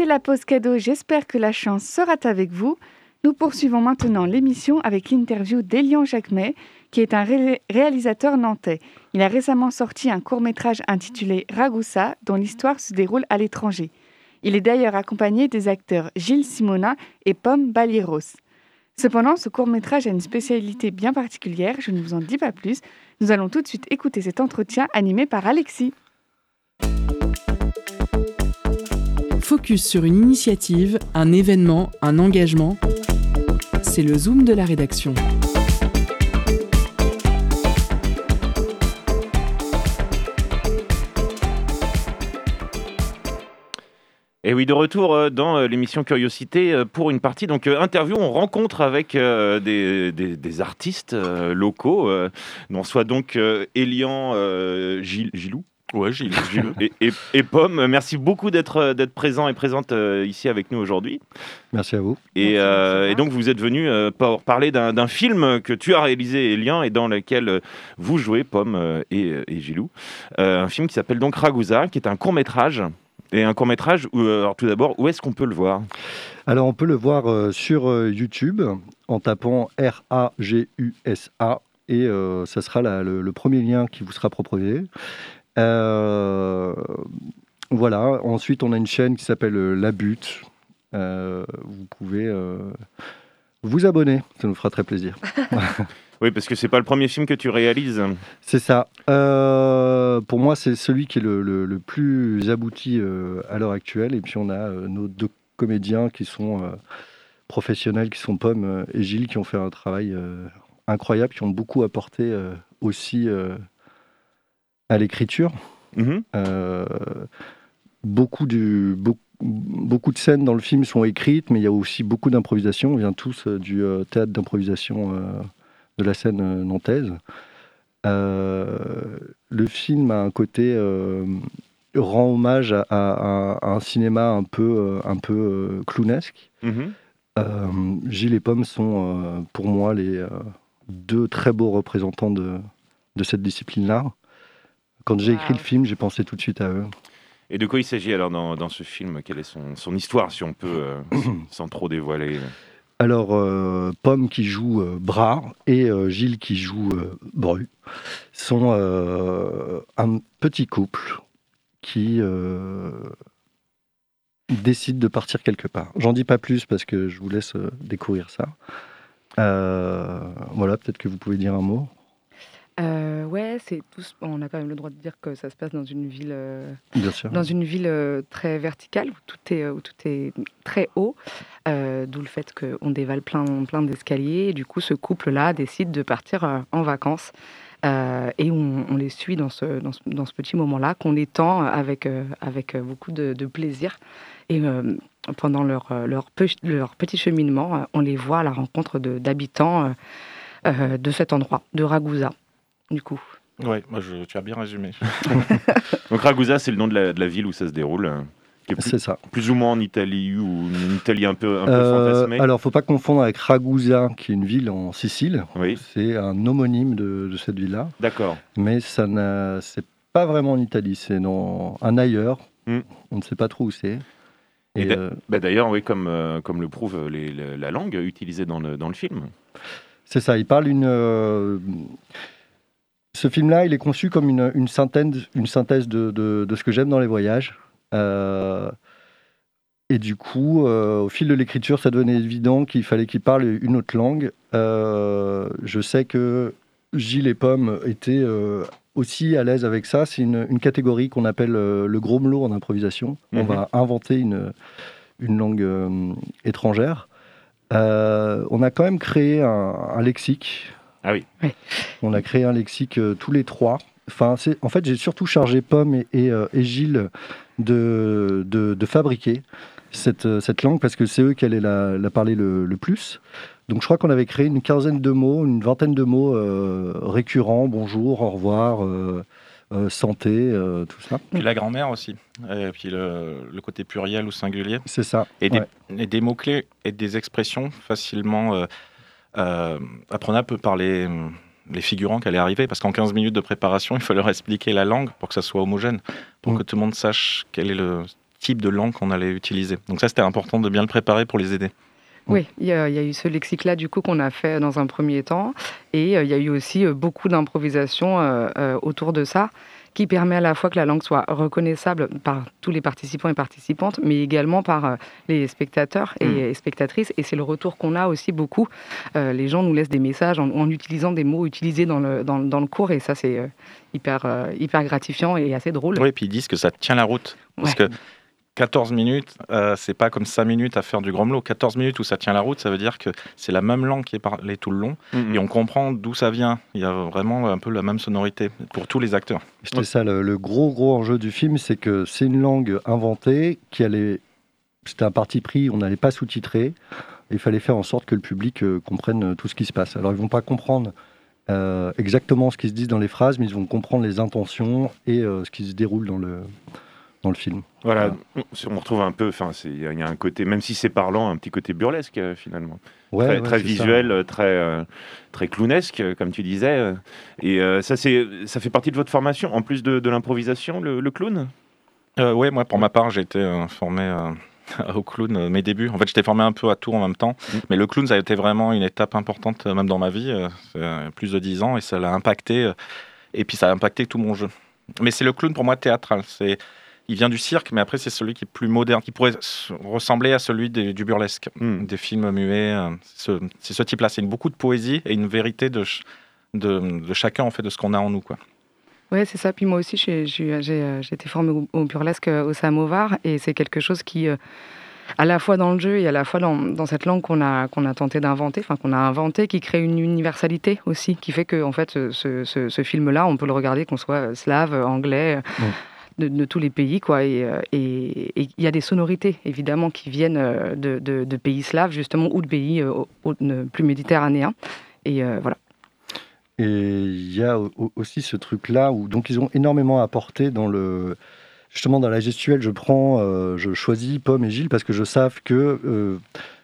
La pause cadeau, j'espère que la chance sera avec vous. Nous poursuivons maintenant l'émission avec l'interview d'Elian Jacquemet, qui est un réalisateur nantais. Il a récemment sorti un court-métrage intitulé Ragusa, dont l'histoire se déroule à l'étranger. Il est d'ailleurs accompagné des acteurs Gilles Simona et Pomme Balieros. Cependant, ce court-métrage a une spécialité bien particulière, je ne vous en dis pas plus. Nous allons tout de suite écouter cet entretien animé par Alexis. Focus sur une initiative, un événement, un engagement. C'est le zoom de la rédaction. Et oui, de retour euh, dans euh, l'émission Curiosité euh, pour une partie donc interview. On rencontre avec des, artistes locaux, dont soit donc Elian Gilou. Ouais, Gilles. et, et, Pomme, merci beaucoup d'être d'être présent et présente ici avec nous aujourd'hui. Merci à vous. Et, et donc vous êtes venu pour parler d'un film que tu as réalisé, Elian, et dans lequel vous jouez, Pomme et, et Gilou. un film qui s'appelle donc Ragusa, qui est un court métrage et un court métrage, euh, alors tout d'abord, où est-ce qu'on peut le voir? Alors on peut le voir euh, sur euh, YouTube en tapant R-A-G-U-S-A et ça sera le, premier lien qui vous sera proposé. Voilà, ensuite on a une chaîne qui s'appelle La Butte. vous pouvez vous abonner, ça nous fera très plaisir. (laughs) (laughs) Oui, parce que c'est pas le premier film que tu réalises. C'est ça. Euh, pour moi, c'est celui qui est le, plus abouti euh, à l'heure actuelle. Et puis on a euh, nos deux comédiens qui sont professionnels, qui sont Pomme et Gilles, qui ont fait un travail incroyable, qui ont beaucoup apporté aussi à l'écriture. Mhm. beaucoup, du, beaucoup de scènes dans le film sont écrites, mais il y a aussi beaucoup d'improvisation. On vient tous du théâtre d'improvisation de la scène euh, nantaise. Euh, le film a un côté euh, rend hommage à, un cinéma un peu, un peu clownesque. Mhm. Gilles et Pomme sont pour moi les deux très beaux représentants de, de cette discipline-là. Quand j'ai écrit le film, j'ai pensé tout de suite à eux. Et de quoi il s'agit alors dans, dans, ce film? Quelle est son, son histoire, si on peut, (clears throat) sans trop dévoiler? Alors, euh, Pomme qui joue euh, Bras et euh, Gilles qui joue Bru sont un petit couple qui décide de partir quelque part. J'en dis pas plus parce que je vous laisse découvrir ça. voilà, peut-être que vous pouvez dire un mot. Euh, ouais, c'est tous. On a quand même le droit de dire que ça se passe dans une ville, euh, dans une ville euh, très verticale où tout est, où tout est très haut, d'où le fait qu'on dévale plein, plein d'escaliers. Du coup, ce couple-là décide de partir en vacances. et on, on, les suit dans ce, dans ce, dans ce petit moment-là, qu'on étend avec, avec beaucoup de, de plaisir. Et pendant leur, leur, leur, petit cheminement, on les voit à la rencontre d'habitants de cet endroit, de Ragusa du coup. Oui, moi je, tu as bien résumé. (laughs) Donc Ragusa, c'est le nom de la, de la, ville où ça se déroule. Euh, c'est ça. Plus ou moins en Italie ou en Italie un peu, un peu euh, fantasmée. Alors, faut pas confondre avec Ragusa, qui est une ville en Sicile. Oui. C'est un homonyme de, de cette ville-là. D'accord. Mais ça n'a, c'est pas vraiment en Italie, c'est dans un ailleurs. Hmm. On ne sait pas trop où c'est. Et, euh, bah, d'ailleurs, oui, comme, comme le prouve les, la langue utilisée dans le, dans le film. C'est ça. Il parle une ce film-là, il est conçu comme une, synthèse, une synthèse de, ce que j'aime dans les voyages. Euh, et du coup, euh, au fil de l'écriture, ça devenait évident qu'il fallait qu'il parle une autre langue. Euh, je sais que Gilles et Pomme étaient aussi à l'aise avec ça. C'est une, catégorie qu'on appelle le gros melot en improvisation. On mhm. va inventer une, une langue étrangère. on a quand même créé un lexique ah oui. On a créé un lexique euh, tous les trois. Enfin, en fait, j'ai surtout chargé Pomme et, et, euh, Gilles de, de, fabriquer cette, euh, cette, langue parce que c'est eux qui allaient la, parler le, plus. Donc, je crois qu'on avait créé une quinzaine de mots, une vingtaine de mots récurrents bonjour, au revoir. santé, tout ça. Puis la grand-mère aussi, et puis le, côté pluriel ou singulier. C'est ça. Et des, des mots-clés et des expressions facilement euh, apprenables par les, les figurants qui allaient arriver, parce qu'en 15 minutes de préparation, il fallait leur expliquer la langue pour que ça soit homogène, pour mm. que tout le monde sache quel est le type de langue qu'on allait utiliser. Donc ça, c'était important de bien le préparer pour les aider. Oui, il y, a, eu ce lexique-là du coup qu'on a fait dans un premier temps, et il y a eu aussi beaucoup d'improvisation autour de ça qui permet à la fois que la langue soit reconnaissable par tous les participants et participantes, mais également par euh, les spectateurs et, mm. spectatrices. Et c'est le retour qu'on a aussi beaucoup. Euh, les gens nous laissent des messages en, utilisant des mots utilisés dans le, dans, le cours, et ça, c'est euh, hyper, hyper gratifiant et assez drôle. Oui, et puis ils disent que ça tient la route. Parce que 14 minutes, euh, c'est pas comme 5 minutes à faire du gromelot. 14 minutes où ça tient la route, ça veut dire que c'est la même langue qui est parlée tout le long mm-hmm. et on comprend d'où ça vient. Il y a vraiment un peu la même sonorité pour tous les acteurs. C'était ça le, gros gros enjeu du film, c'est que c'est une langue inventée qui allait. C'était un parti pris, on n'allait pas sous-titrer. Il fallait faire en sorte que le public euh, comprenne tout ce qui se passe. Alors ils vont pas comprendre euh, exactement ce qui se dit dans les phrases, mais ils vont comprendre les intentions et ce qui se déroule dans le dans le film. Voilà, on retrouve un peu, enfin, il y a un côté, même si c'est parlant, un petit côté burlesque euh, finalement. Ouais, très, visuel, euh, très, euh, très clownesque, comme tu disais. Et ça, c'est, ça fait partie de votre formation, en plus de, l'improvisation, le, clown? Oui, moi, pour ma part, j'ai été formé (laughs) au clown mes débuts. En fait, j'étais formé un peu à tout en même temps. Mm. Mais le clown, ça a été vraiment une étape importante, même dans ma vie, plus de 10 ans, et ça l'a impacté. et puis, ça a impacté tout mon jeu. Mais c'est le clown pour moi théâtral. C'est il vient du cirque, mais après, c'est celui qui est plus moderne, qui pourrait ressembler à celui du burlesque, hmm. des films muets. Euh, c'est ce, type-là. C'est beaucoup de poésie et une vérité de, de, chacun, en fait, de ce qu'on a en nous. Quoi. Ouais, c'est ça. Puis moi aussi, j'ai euh, été formée au, burlesque euh, au samovar et c'est quelque chose qui, à la fois dans le jeu et à la fois dans, dans cette langue qu'on a, qu'on a tenté d'inventer, enfin qu'on a inventé, qui crée une universalité aussi, qui fait que en fait, ce, ce, film-là, on peut le regarder qu'on soit slave, anglais de, tous les pays. Quoi. Euh, et il y a des sonorités, évidemment, qui viennent euh, de, pays slaves, justement, ou de pays euh, plus méditerranéens. Et voilà. Et il y a aussi ce truc-là où donc ils ont énormément apporté dans le justement dans la gestuelle. Je prends, je choisis Pomme et Gilles parce que je sais que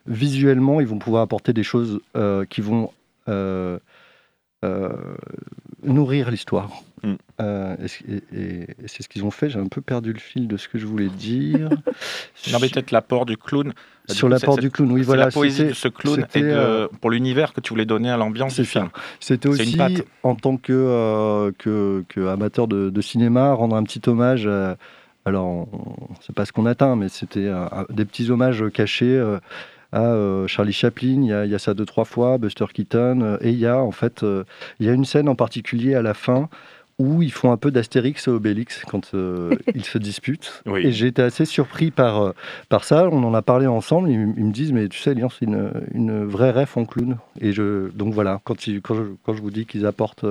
visuellement ils vont pouvoir apporter des choses qui vont nourrir l'histoire. Mm. Euh, et, c'est ce qu'ils ont fait. J'ai un peu perdu le fil de ce que je voulais dire. (laughs) non, mais peut-être l'apport du clown. Sur l'apport du clown, oui, voilà. La poésie de ce clown et euh, pour l'univers que tu voulais donner à l'ambiance du film. C'était aussi, en tant que, euh, que, amateur de, cinéma, rendre un petit hommage. alors, c'est pas ce qu'on atteint, mais c'était des petits hommages cachés à Charlie Chaplin, il y, a, ça deux trois fois, Buster Keaton, et il y a en fait, il y a une scène en particulier à la fin où ils font un peu d'Astérix et Obélix quand euh, (laughs) ils se disputent. Et j'ai été assez surpris par, euh, par ça. On en a parlé ensemble. Ils, me disent, mais tu sais, c'est une, une, vraie ref en clown. Et je, donc voilà, quand, quand, je, quand je vous dis qu'ils apportent,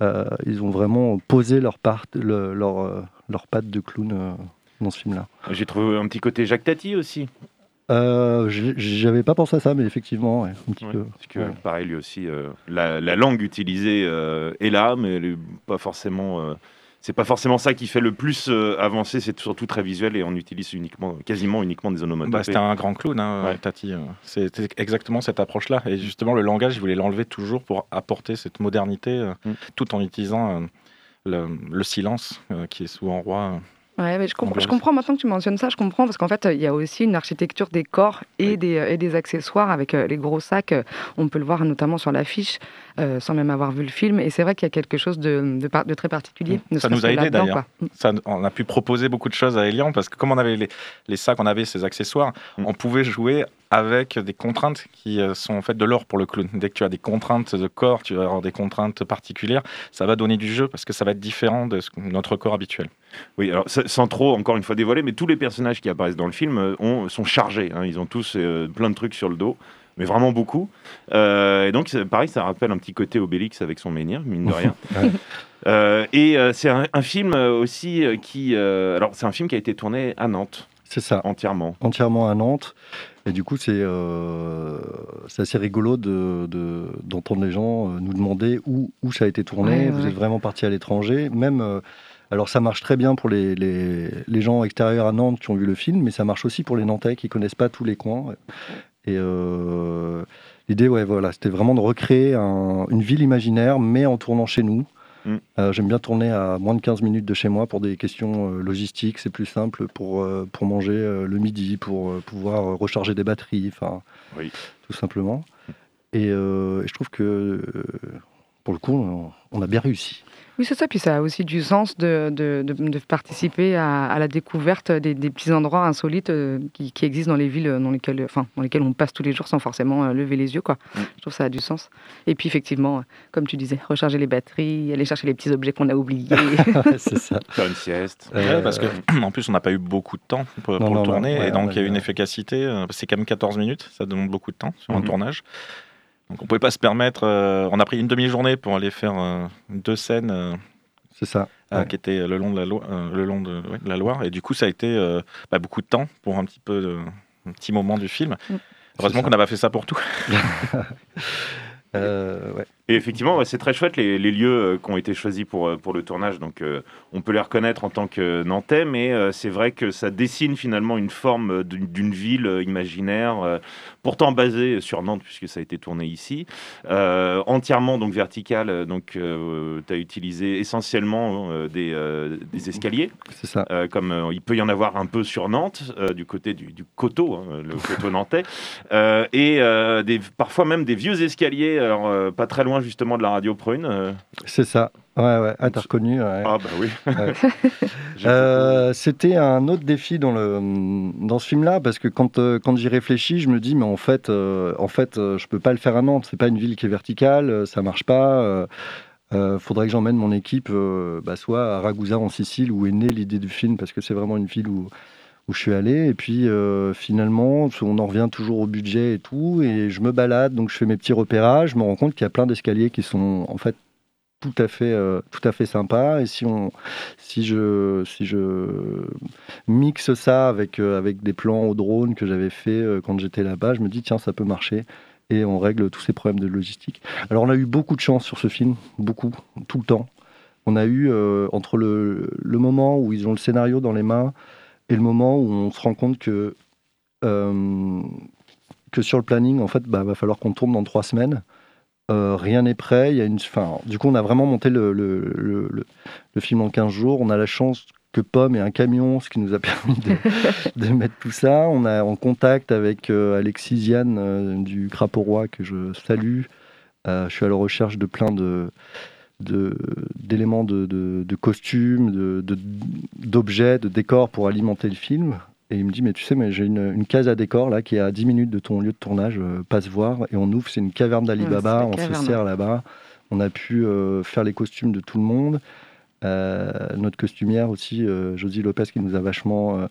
euh, ils ont vraiment posé leur, part, leur, leur patte de clown dans ce film-là. J'ai trouvé un petit côté Jacques Tati aussi. Euh, J'avais pas pensé à ça, mais effectivement, un petit peu. Parce que, pareil, lui aussi, euh, la, langue utilisée euh, est là, mais elle est pas forcément. Euh, c'est pas forcément ça qui fait le plus avancer, c'est surtout très visuel et on utilise uniquement, quasiment uniquement des onomatopées. Bah, C'était un grand clown, hein, Tati. C'était exactement cette approche-là. Et justement, le langage, il voulait l'enlever toujours pour apporter cette modernité, mm. tout en utilisant le, le, silence, qui est souvent roi. Ouais, mais je, je, comprends maintenant que tu mentionnes ça, je comprends parce qu'en fait, il y a aussi une architecture des corps et, des, et des accessoires avec euh, les gros sacs. On peut le voir notamment sur l'affiche, euh, sans même avoir vu le film. Et c'est vrai qu'il y a quelque chose de, de, très particulier. Ça nous a aidé d'ailleurs. On a pu proposer beaucoup de choses à Elian parce que comme on avait les, les sacs, on avait ces accessoires, mm. on pouvait jouer avec des contraintes qui euh, sont en fait de l'or pour le clown. Dès que tu as des contraintes de corps, tu vas avoir des contraintes particulières, ça va donner du jeu parce que ça va être différent de notre corps habituel. Oui, alors sans trop, encore une fois, dévoiler, mais tous les personnages qui apparaissent dans le film euh, ont, sont chargés. Hein. ils ont tous euh, plein de trucs sur le dos, mais vraiment beaucoup. et donc, pareil, ça rappelle un petit côté Obélix avec son menhir, mine de rien. (laughs) et c'est un, un, film aussi qui. alors, c'est un film qui a été tourné à Nantes. C'est ça. Entièrement. Entièrement à Nantes. Et du coup, c'est euh, assez rigolo d'entendre de, les gens euh, nous demander où, où, ça a été tourné. Vous êtes vraiment parti à l'étranger. Même, euh, alors ça marche très bien pour les, les, les, gens extérieurs à Nantes qui ont vu le film, mais ça marche aussi pour les Nantais qui connaissent pas tous les coins. Et l'idée, ouais, voilà, c'était vraiment de recréer une ville imaginaire, mais en tournant chez nous. Mm. J'aime bien tourner à moins de 15 minutes de chez moi pour des questions logistiques. C'est plus simple pour, pour manger le midi, pour pouvoir recharger des batteries, enfin, tout simplement. Et, et, je trouve que pour le coup, on a bien réussi. Oui, c'est ça. Puis ça a aussi du sens de, de, de, participer à, la découverte des, petits endroits insolites euh, qui, qui, existent dans les villes dans lesquelles, enfin, dans lesquelles on passe tous les jours sans forcément euh, lever les yeux. Quoi. Mm. Je trouve que ça a du sens. Et puis effectivement, comme tu disais, recharger les batteries, aller chercher les petits objets qu'on a oubliés. (laughs) (laughs) c'est ça. Faire une sieste. Euh, parce que en plus, on n'a pas eu beaucoup de temps pour, le tourner. et donc, il y a une efficacité. C'est quand même 14 minutes. Ça demande beaucoup de temps sur un mm-hmm. tournage. Donc on pouvait pas se permettre. Euh, on a pris une demi-journée pour aller faire euh, deux scènes. Euh, c'est ça. Qui étaient le long de la, le long de, la Loire. Et du coup, ça a été bah, beaucoup de temps pour un petit peu, un petit moment du film. Mm. Heureusement qu'on n'a pas fait ça pour tout. (laughs) ouais. Et effectivement, c'est très chouette les, lieux euh, qui ont été choisis pour, euh, pour le tournage. Donc, euh, on peut les reconnaître en tant que Nantais, mais c'est vrai que ça dessine finalement une forme d'une ville imaginaire, pourtant basée sur Nantes, puisque ça a été tourné ici, entièrement donc verticale. Donc, tu as utilisé essentiellement des, des, escaliers. C'est ça. comme il peut y en avoir un peu sur Nantes, du côté du, du coteau, hein, le coteau nantais, et des, parfois même des vieux escaliers, alors, pas très loin justement de la radio Prune. Euh. C'est ça. Ouais, ouais, ah, t'as reconnu. Ah, bah oui. (laughs) Euh, c'était un autre défi dans, le, dans ce film-là, parce que quand, euh, quand j'y réfléchis, je me dis, mais en fait, en fait je peux pas le faire à Nantes. C'est pas une ville qui est verticale, ça marche pas. faudrait que j'emmène mon équipe bah, soit à Ragusa en Sicile, où est née l'idée du film, parce que c'est vraiment une ville où, où je suis allé. Et puis euh, finalement, on en revient toujours au budget et tout. Et je me balade, donc je fais mes petits repérages. Je me rends compte qu'il y a plein d'escaliers qui sont en fait tout à fait, euh, tout à fait sympa. Et si, on, si, je, si je mixe ça avec, euh, avec des plans au drone que j'avais fait quand j'étais là-bas, je me dis, tiens, ça peut marcher. Et on règle tous ces problèmes de logistique. Alors, on a eu beaucoup de chance sur ce film, beaucoup, tout le temps. On a eu, entre le, le moment où ils ont le scénario dans les mains, et le moment où on se rend compte que, euh, que sur le planning, en fait, bah, va falloir qu'on tourne dans trois semaines. Euh, rien n'est prêt. Y a une, fin, du coup, on a vraiment monté le, le, le, film en 15 jours. On a la chance que Pomme ait un camion, ce qui nous a (laughs) permis de, mettre tout ça. On est en contact avec euh, Alexis Ziane du Crapaud Roi, que je salue. je suis à la recherche de plein de d'éléments de, de, costumes, d'objets, de, décors pour alimenter le film. Et il me dit, mais tu sais, mais j'ai une, case à décor là qui est à 10 minutes de ton lieu de tournage, euh, passe voir. Et on ouvre, c'est une caverne d'Alibaba, on se sert là-bas. On a pu euh, faire les costumes de tout le monde. Euh, notre costumière aussi, Josie Lopez, qui nous a vachement,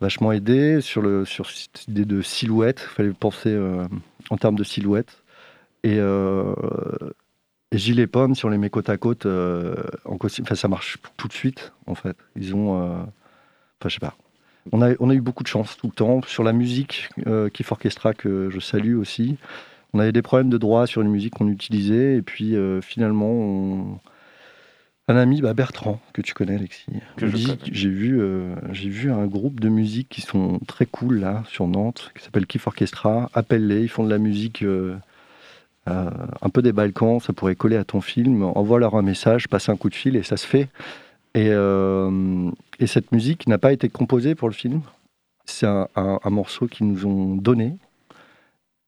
vachement aidé sur, le, sur cette idée de silhouette. Il fallait penser en termes de silhouette. Et et gilet pommes, si on les met côte à côte euh, en ça marche tout de suite, en fait. Ils ont. Euh, enfin, je sais pas. On a, on a eu beaucoup de chance tout le temps. Sur la musique, euh, Kif Orchestra, que je salue aussi. On avait des problèmes de droit sur une musique qu'on utilisait. Et puis, euh, finalement, un ami, bah, Bertrand, que tu connais, Alexis, j'ai vu, j'ai vu un groupe de musique qui sont très cool, là, sur Nantes, qui s'appelle Kif Orchestra. Appelle-les, ils font de la musique euh, un peu des Balkans, ça pourrait coller à ton film, envoie-leur un message, passe un coup de fil et ça se fait. Et, euh, et cette musique n'a pas été composée pour le film. C'est un, morceau qu'ils nous ont donné.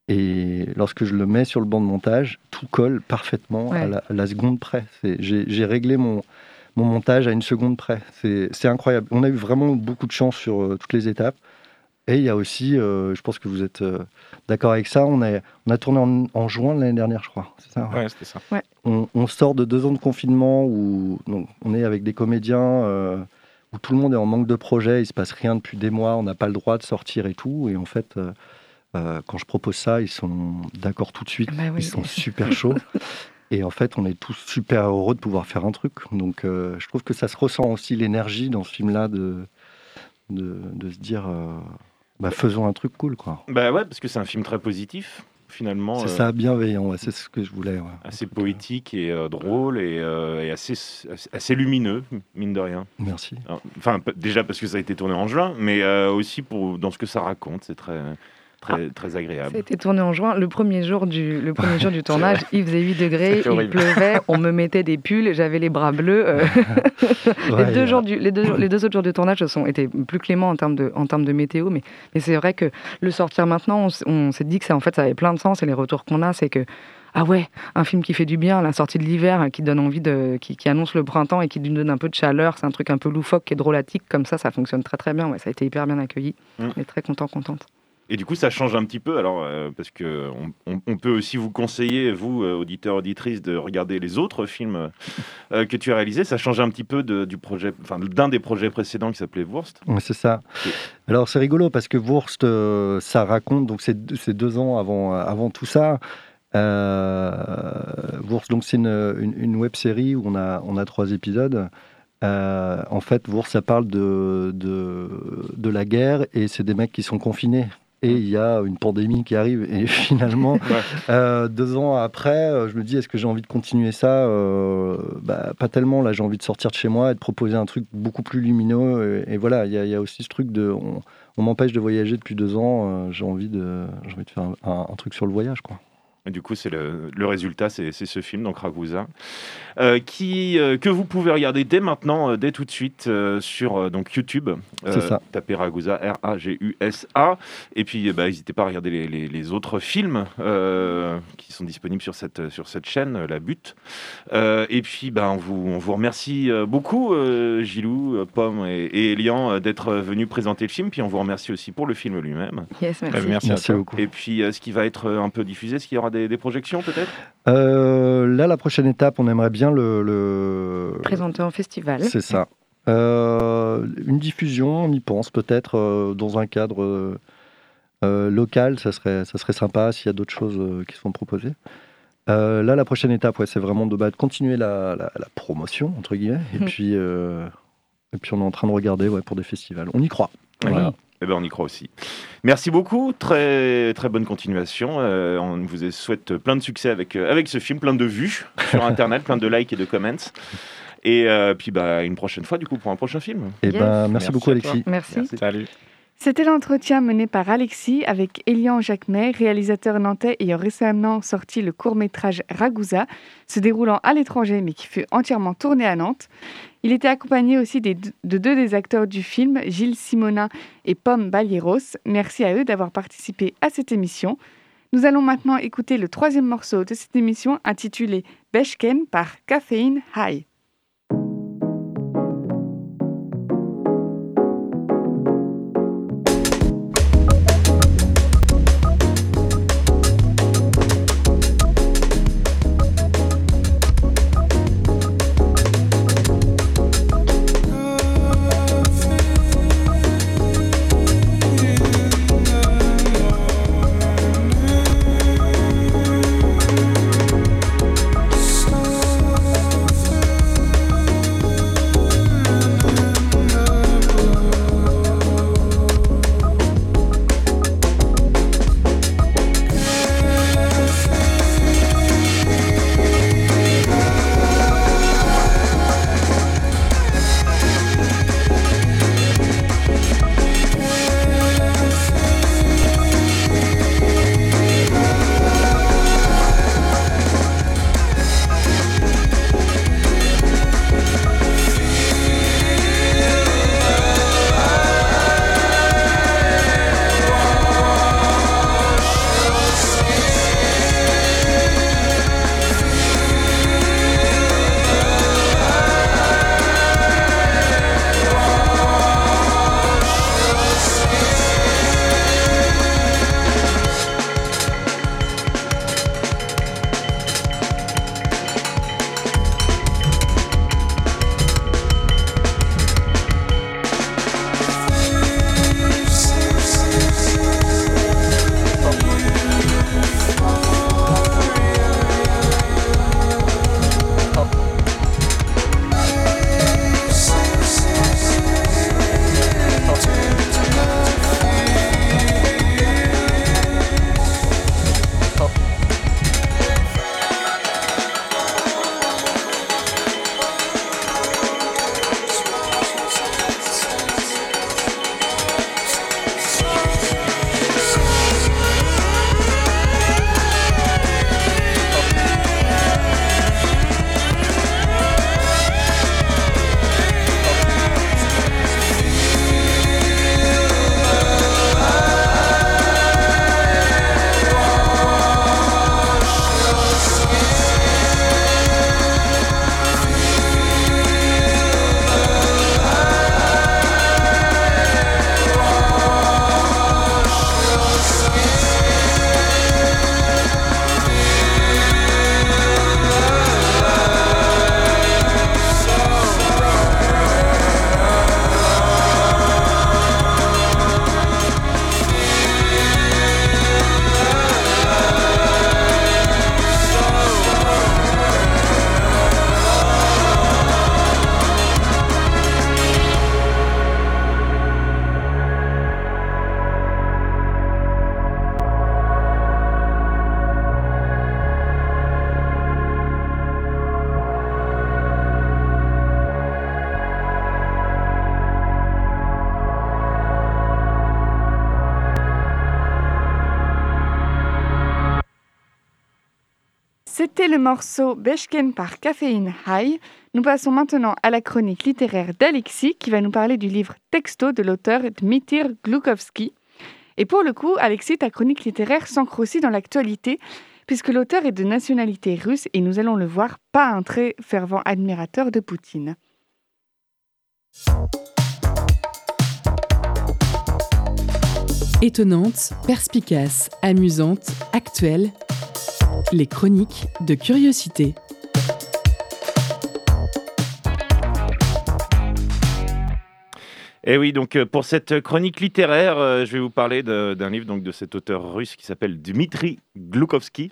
Et lorsque je le mets sur le banc de montage, tout colle parfaitement à, la, seconde près. J'ai réglé mon, mon montage à une seconde près. C'est incroyable. On a eu vraiment beaucoup de chance sur euh, toutes les étapes. Et il y a aussi, euh, je pense que vous êtes euh, d'accord avec ça, on a, on a tourné en, en juin l'année dernière, je crois. C'est ça Ouais, c'était ça. On, on, sort de deux ans de confinement où donc, on est avec des comédiens euh, où tout le monde est en manque de projet, il se passe rien depuis des mois, on n'a pas le droit de sortir et tout. Et en fait, quand je propose ça, ils sont d'accord tout de suite, bah ils sont super chauds. (laughs) Et en fait, on est tous super heureux de pouvoir faire un truc. Donc, je trouve que ça se ressent aussi l'énergie dans ce film-là de, de, de, se dire bah, faisons un truc cool, quoi. Bah ouais, parce que c'est un film très positif, finalement. C'est ça, bienveillant, c'est ce que je voulais. Assez poétique et euh, drôle et, euh, et, assez, assez lumineux, mine de rien. Merci. Enfin, déjà parce que ça a été tourné en juin, mais euh, aussi pour, dans ce que ça raconte, c'est très... très, très agréable. C'était tourné en juin. Le premier jour du, le premier jour du tournage, il faisait 8 (laughs) degrés, il pleuvait, on me mettait des pulls, j'avais les bras bleus. Euh. (laughs) les, deux jours du, les, deux, les deux autres jours de tournage sont, étaient plus cléments en termes de, en termes de météo, mais, mais c'est vrai que le sortir maintenant, on, s'est dit que ça, en fait, ça avait plein de sens et les retours qu'on a, c'est que ah ouais, un film qui fait du bien, la sortie de l'hiver, qui donne envie de, qui, annonce le printemps et qui lui donne un peu de chaleur, c'est un truc un peu loufoque et drôlatique comme ça, ça fonctionne très très bien. Ouais, ça a été hyper bien accueilli. Mmh. On est très content, contente. Et du coup, ça change un petit peu, alors, euh, parce que on, peut aussi vous conseiller, vous, euh, auditeurs, auditrices, de regarder les autres films euh, que tu as réalisés. Ça change un petit peu de, du projet, enfin, d'un des projets précédents qui s'appelait Wurst. c'est ça. Alors, c'est rigolo parce que Wurst, ça raconte, donc c'est deux ans avant, avant tout ça. Wurst, donc c'est une, une, web série où on a, on a trois épisodes. en fait, Wurst, ça parle de, de, de la guerre et c'est des mecs qui sont confinés et il y a une pandémie qui arrive. Et (laughs) finalement, euh, deux ans après, euh, je me dis, est-ce que j'ai envie de continuer ça euh, bah, Pas tellement. Là, j'ai envie de sortir de chez moi et de proposer un truc beaucoup plus lumineux. Et, voilà, il y, a aussi ce truc de... On, m'empêche de voyager depuis deux ans. j'ai envie, de, envie de faire un, un, truc sur le voyage, quoi. Et du coup, c'est le, le, résultat, c'est ce film, donc Ragusa. Euh, qui, euh, que vous pouvez regarder dès maintenant, euh, dès tout de suite sur donc YouTube. C'est ça. Tapez Ragusa, R-A-G-U-S-A. Et puis, bah, n'hésitez pas à regarder les, les, autres films qui sont disponibles sur cette, sur cette chaîne, La Butte. et puis, bah, on, vous, on vous remercie beaucoup, Gilou, Pomme et, Elian, d'être venus présenter le film. Puis, on vous remercie aussi pour le film lui-même. Yes, merci. merci, beaucoup. Et puis, ce qui va être un peu diffusé, est-ce qu'il y aura des, des projections peut-être? Là, la prochaine étape, on aimerait bien le, Présenter en festival. C'est ça. Euh, une diffusion, on y pense peut-être euh, dans un cadre euh, local, ça serait, ça serait sympa s'il y a d'autres choses qui sont proposées. là, la prochaine étape, ouais, c'est vraiment de, bah, continuer la, promotion, entre guillemets, et, mhm. puis, et puis on est en train de regarder ouais, pour des festivals. On y croit. Voilà. Eh ben, on y croit aussi. Merci beaucoup, très, très bonne continuation. Euh, on vous souhaite plein de succès avec, euh, avec ce film, plein de vues (laughs) sur Internet, plein de likes et de comments. Et euh, puis bah, une prochaine fois, du coup, pour un prochain film. Et eh ben, merci, beaucoup, Alexis. Merci. Salut. C'était l'entretien mené par Alexis avec Elian Jacquemet, réalisateur nantais ayant récemment sorti le court-métrage Ragusa, se déroulant à l'étranger mais qui fut entièrement tourné à Nantes. Il était accompagné aussi de deux des acteurs du film, Gilles Simona et Pomme Balieros. Merci à eux d'avoir participé à cette émission. Nous allons maintenant écouter le troisième morceau de cette émission intitulé Beshken par Caffeine High. Morceau Beshken par High. Nous passons maintenant à la chronique littéraire d'Alexis qui va nous parler du livre Texto de l'auteur Dmitri Glukovsky. Et pour le coup, Alexis, ta chronique littéraire s'ancre aussi dans l'actualité puisque l'auteur est de nationalité russe et nous allons le voir, pas un très fervent admirateur de Poutine. Étonnante, perspicace, amusante, actuelle, les chroniques de curiosité. Et eh oui, donc euh, pour cette chronique littéraire, euh, je vais vous parler d'un livre donc, de cet auteur russe qui s'appelle Dmitri Glukovsky.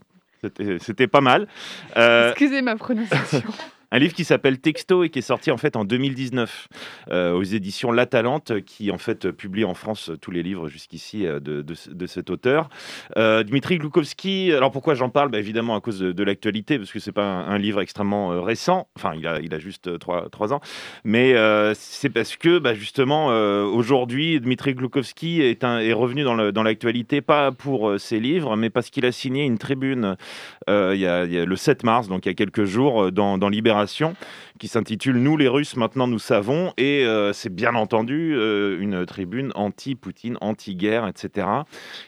C'était pas mal. Euh, Excusez ma prononciation. (laughs) un livre qui s'appelle Texto et qui est sorti en fait en 2019 euh, aux éditions La Talente, qui en fait publie en France tous les livres jusqu'ici euh, de, de, cet auteur. Euh, Dmitri Glukovsky, alors pourquoi j'en parle? Bah, Évidemment à cause de, l'actualité, parce que c'est pas un, livre extrêmement récent, enfin il a, il a juste 3, ans, mais c'est parce que bah, justement aujourd'hui Dmitri Glukovsky est, est revenu dans l'actualité, pas pour ses livres, mais parce qu'il a signé une tribune il y, a, le 7 mars, donc il y a quelques jours, dans, dans Libération qui s'intitule Nous les Russes, maintenant nous savons. Et euh, c'est bien entendu euh, une tribune anti-Poutine, anti-guerre, etc.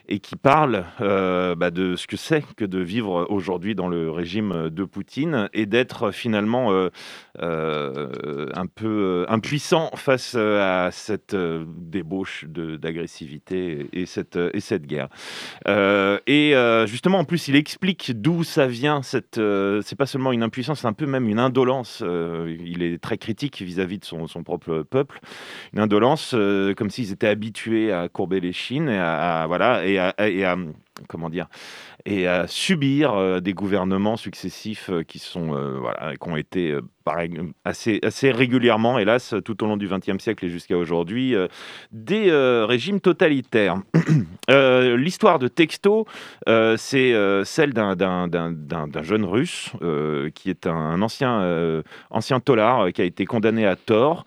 Et qui parle euh, bah, de ce que c'est que de vivre aujourd'hui dans le régime de Poutine et d'être finalement un peu impuissant face à cette débauche d'agressivité et, cette, et cette guerre. et justement, en plus, il explique d'où ça vient. Cette, c'est pas seulement une impuissance, c'est un peu même une indolence. Euh, il est très critique vis-à-vis de son, propre peuple. Une indolence, euh, comme s'ils étaient habitués à courber les chines et à, voilà et à comment dire et à subir euh, des gouvernements successifs qui, sont, voilà, qui ont été assez, assez régulièrement, hélas, tout au long du XXe siècle et jusqu'à aujourd'hui, des régimes totalitaires. (clears throat) L'histoire de Texto, c'est celle d'un jeune russe qui est un ancien, ancien tolard qui a été condamné à tort,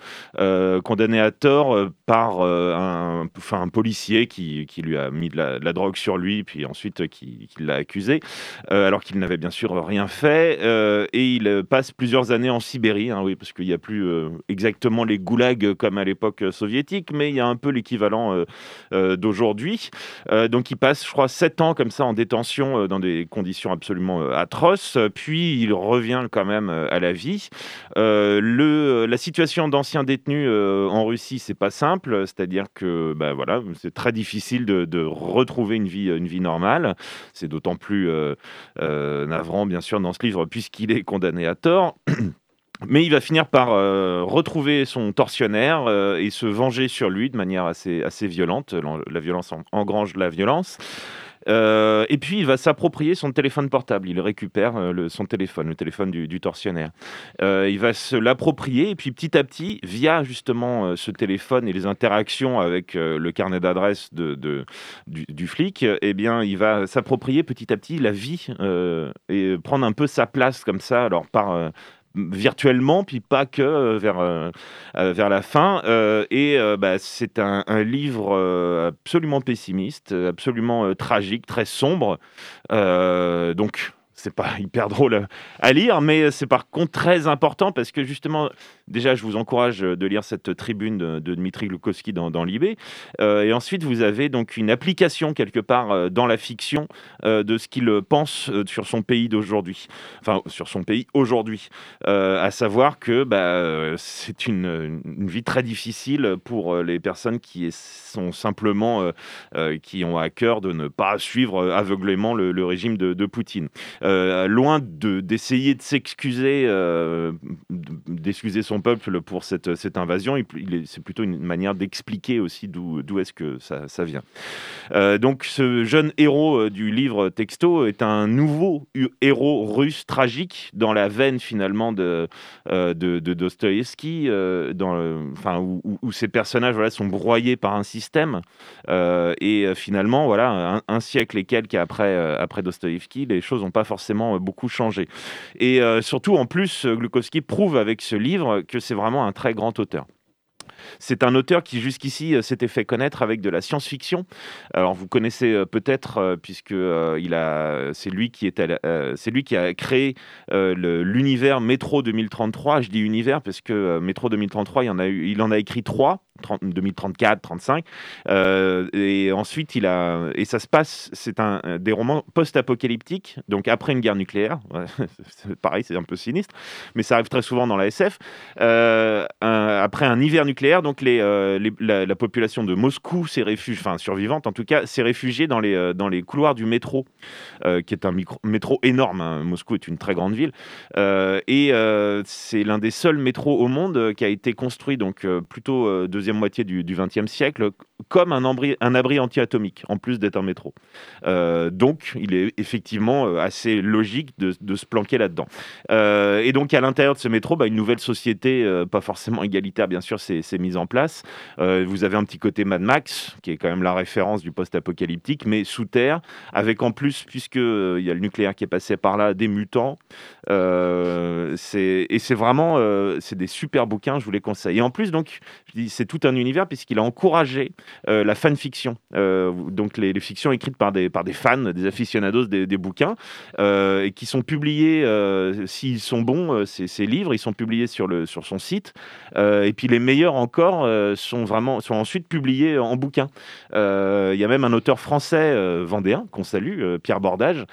condamné à tort par un, un policier qui, qui, lui a mis de la, drogue sur lui, puis ensuite qui, qui l'a accusé, euh, alors qu'il n'avait bien sûr rien fait. Euh, et il passe plusieurs années en Sibérie, hein, oui, parce qu'il n'y a plus euh, exactement les goulags comme à l'époque soviétique, mais il y a un peu l'équivalent d'aujourd'hui. donc il passe, je crois, sept ans comme ça en détention dans des conditions absolument atroces. Puis il revient quand même à la vie. la situation d'anciens détenus en Russie, c'est pas simple, c'est-à-dire que bah, voilà, c'est très difficile de, de retrouver une vie, une vie normale. C'est d'autant plus euh, euh, navrant, bien sûr, dans ce livre, puisqu'il est condamné à tort. (clears throat) Mais il va finir par euh, retrouver son tortionnaire et se venger sur lui de manière assez, assez violente. La violence engrange la violence. Euh, et puis, il va s'approprier son téléphone portable. Il récupère euh, son téléphone, le téléphone du, tortionnaire. Euh, il va se l'approprier et puis petit à petit, via justement ce téléphone et les interactions avec le carnet d'adresse du, flic, eh bien, il va s'approprier petit à petit la vie et prendre un peu sa place comme ça. Alors, par virtuellement, puis pas que euh, vers, euh, euh, vers la fin. et bah, c'est un, un, livre absolument pessimiste, absolument tragique, très sombre. donc, c'est pas (laughs) hyper drôle à lire, mais c'est par contre très important parce que justement, déjà, je vous encourage de lire cette tribune de, Dmitri Glukowski dans, dans l'IB. Euh, et ensuite, vous avez donc une application quelque part euh, dans la fiction euh, de ce qu'il pense sur son pays d'aujourd'hui, enfin sur son pays aujourd'hui, à savoir que bah, c'est une, vie très difficile pour les personnes qui sont simplement qui ont à cœur de ne pas suivre aveuglément le, régime de, de Poutine. Euh, loin d'essayer de, s'excuser, euh, d'excuser son peuple pour cette, cette invasion, c'est plutôt une manière d'expliquer aussi d'où est-ce que ça, vient. Euh, donc ce jeune héros du livre Texto est un nouveau héros russe tragique dans la veine finalement de, de, de enfin, où, où, ces personnages voilà, sont broyés par un système. et finalement, voilà, un, siècle et quelques après, après Dostoïevski, les choses n'ont pas forcément forcément beaucoup changé. Et euh, surtout, en plus, Glukowski prouve avec ce livre que c'est vraiment un très grand auteur. c'est un auteur qui jusqu'ici s'était fait connaître avec de la science-fiction. Alors vous connaissez peut-être puisque il a, c'est lui qui est, c'est lui qui a créé l'univers Métro 2033. Je dis univers parce que Métro 2033, il en a il en a écrit trois 2034, 35. Euh, et ensuite, il a et ça se passe, c'est un des romans post-apocalyptiques, donc après une guerre nucléaire. (laughs) pareil, c'est un peu sinistre, mais ça arrive très souvent dans la SF. Euh, après un hiver nucléaire, donc les, euh, la, population de Moscou s'est réfugiée, enfin survivante en tout cas, s'est réfugiée dans les dans les couloirs du métro, qui est un métro énorme. Hein. Moscou est une très grande ville et c'est l'un des seuls métros au monde qui a été construit donc plutôt deuxième moitié du XXe siècle comme un, abri, anti-atomique, en plus d'être un métro. Euh, donc, il est effectivement euh, assez logique de, se planquer là-dedans. Euh, et donc, à l'intérieur de ce métro, bah, une nouvelle société, pas forcément égalitaire, bien sûr, s'est mise en place. vous avez un petit côté Mad Max, qui est quand même la référence du post-apocalyptique, mais sous terre, avec en plus, puisqu'il y a le nucléaire qui est passé par là, des mutants. Et c'est vraiment, c'est des super bouquins, je vous les conseille. Et en plus, donc, c'est tout un univers, puisqu'il a encouragé euh, la fanfiction, euh, donc les, fictions écrites par des, par des fans, des aficionados des, bouquins, euh, et qui sont publiés, s'ils sont bons, ces, livres, ils sont publiés sur, le, sur son site, et puis les meilleurs encore sont, vraiment, sont ensuite publiés en bouquin. Il y a même un auteur français vendéen, qu'on salue, Pierre Bordage,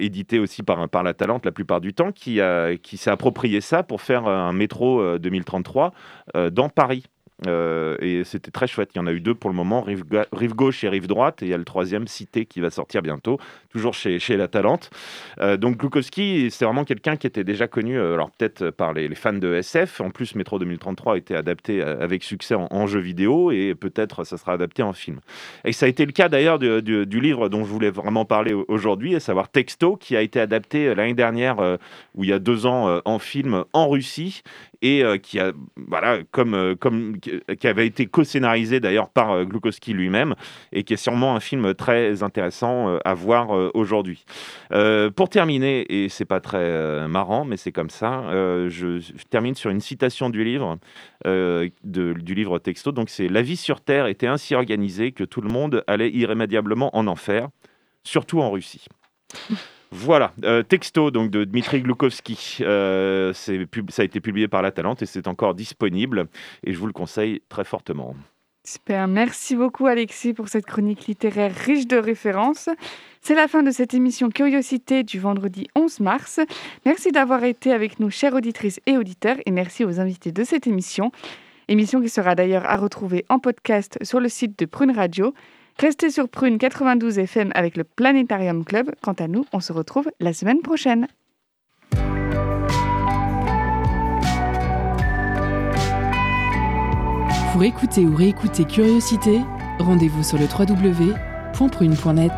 édité aussi par, par La Talente la plupart du temps, qui, a, qui s'est approprié ça pour faire un métro 2033 dans Paris. Euh, et c'était très chouette. Il y en a eu deux pour le moment, rive, gauche et rive droite. Et il y a le troisième, Cité, qui va sortir bientôt, toujours chez, chez La Talente. Euh, donc Glukowski, c'est vraiment quelqu'un qui était déjà connu, euh, alors peut-être par les, fans de SF. En plus, Métro 2033 a été adapté avec succès en, jeu vidéo et peut-être ça sera adapté en film. Et ça a été le cas d'ailleurs du, livre dont je voulais vraiment parler aujourd'hui, à savoir Texto, qui a été adapté l'année dernière, ou il y a deux ans, en film en Russie et qui a, voilà, comme, comme qui avait été co-scénarisé d'ailleurs par euh, Glukowski lui-même et qui est sûrement un film très intéressant euh, à voir euh, aujourd'hui. pour terminer, et c'est pas très marrant, mais c'est comme ça, je, termine sur une citation du livre, du livre texto. Donc c'est La vie sur Terre était ainsi organisée que tout le monde allait irrémédiablement en enfer, surtout en Russie. Voilà, euh, texto donc de Dmitri Glukowski. Euh, ça a été publié par La Talente et c'est encore disponible et je vous le conseille très fortement. Super, merci beaucoup Alexis pour cette chronique littéraire riche de références. C'est la fin de cette émission Curiosité du vendredi 11 mars. Merci d'avoir été avec nous, chères auditrices et auditeurs, et merci aux invités de cette émission. Émission qui sera d'ailleurs à retrouver en podcast sur le site de Prune Radio. Restez sur Prune 92 FM avec le Planétarium Club. Quant à nous, on se retrouve la semaine prochaine. Pour écouter ou réécouter Curiosité, rendez-vous sur le www.prune.net.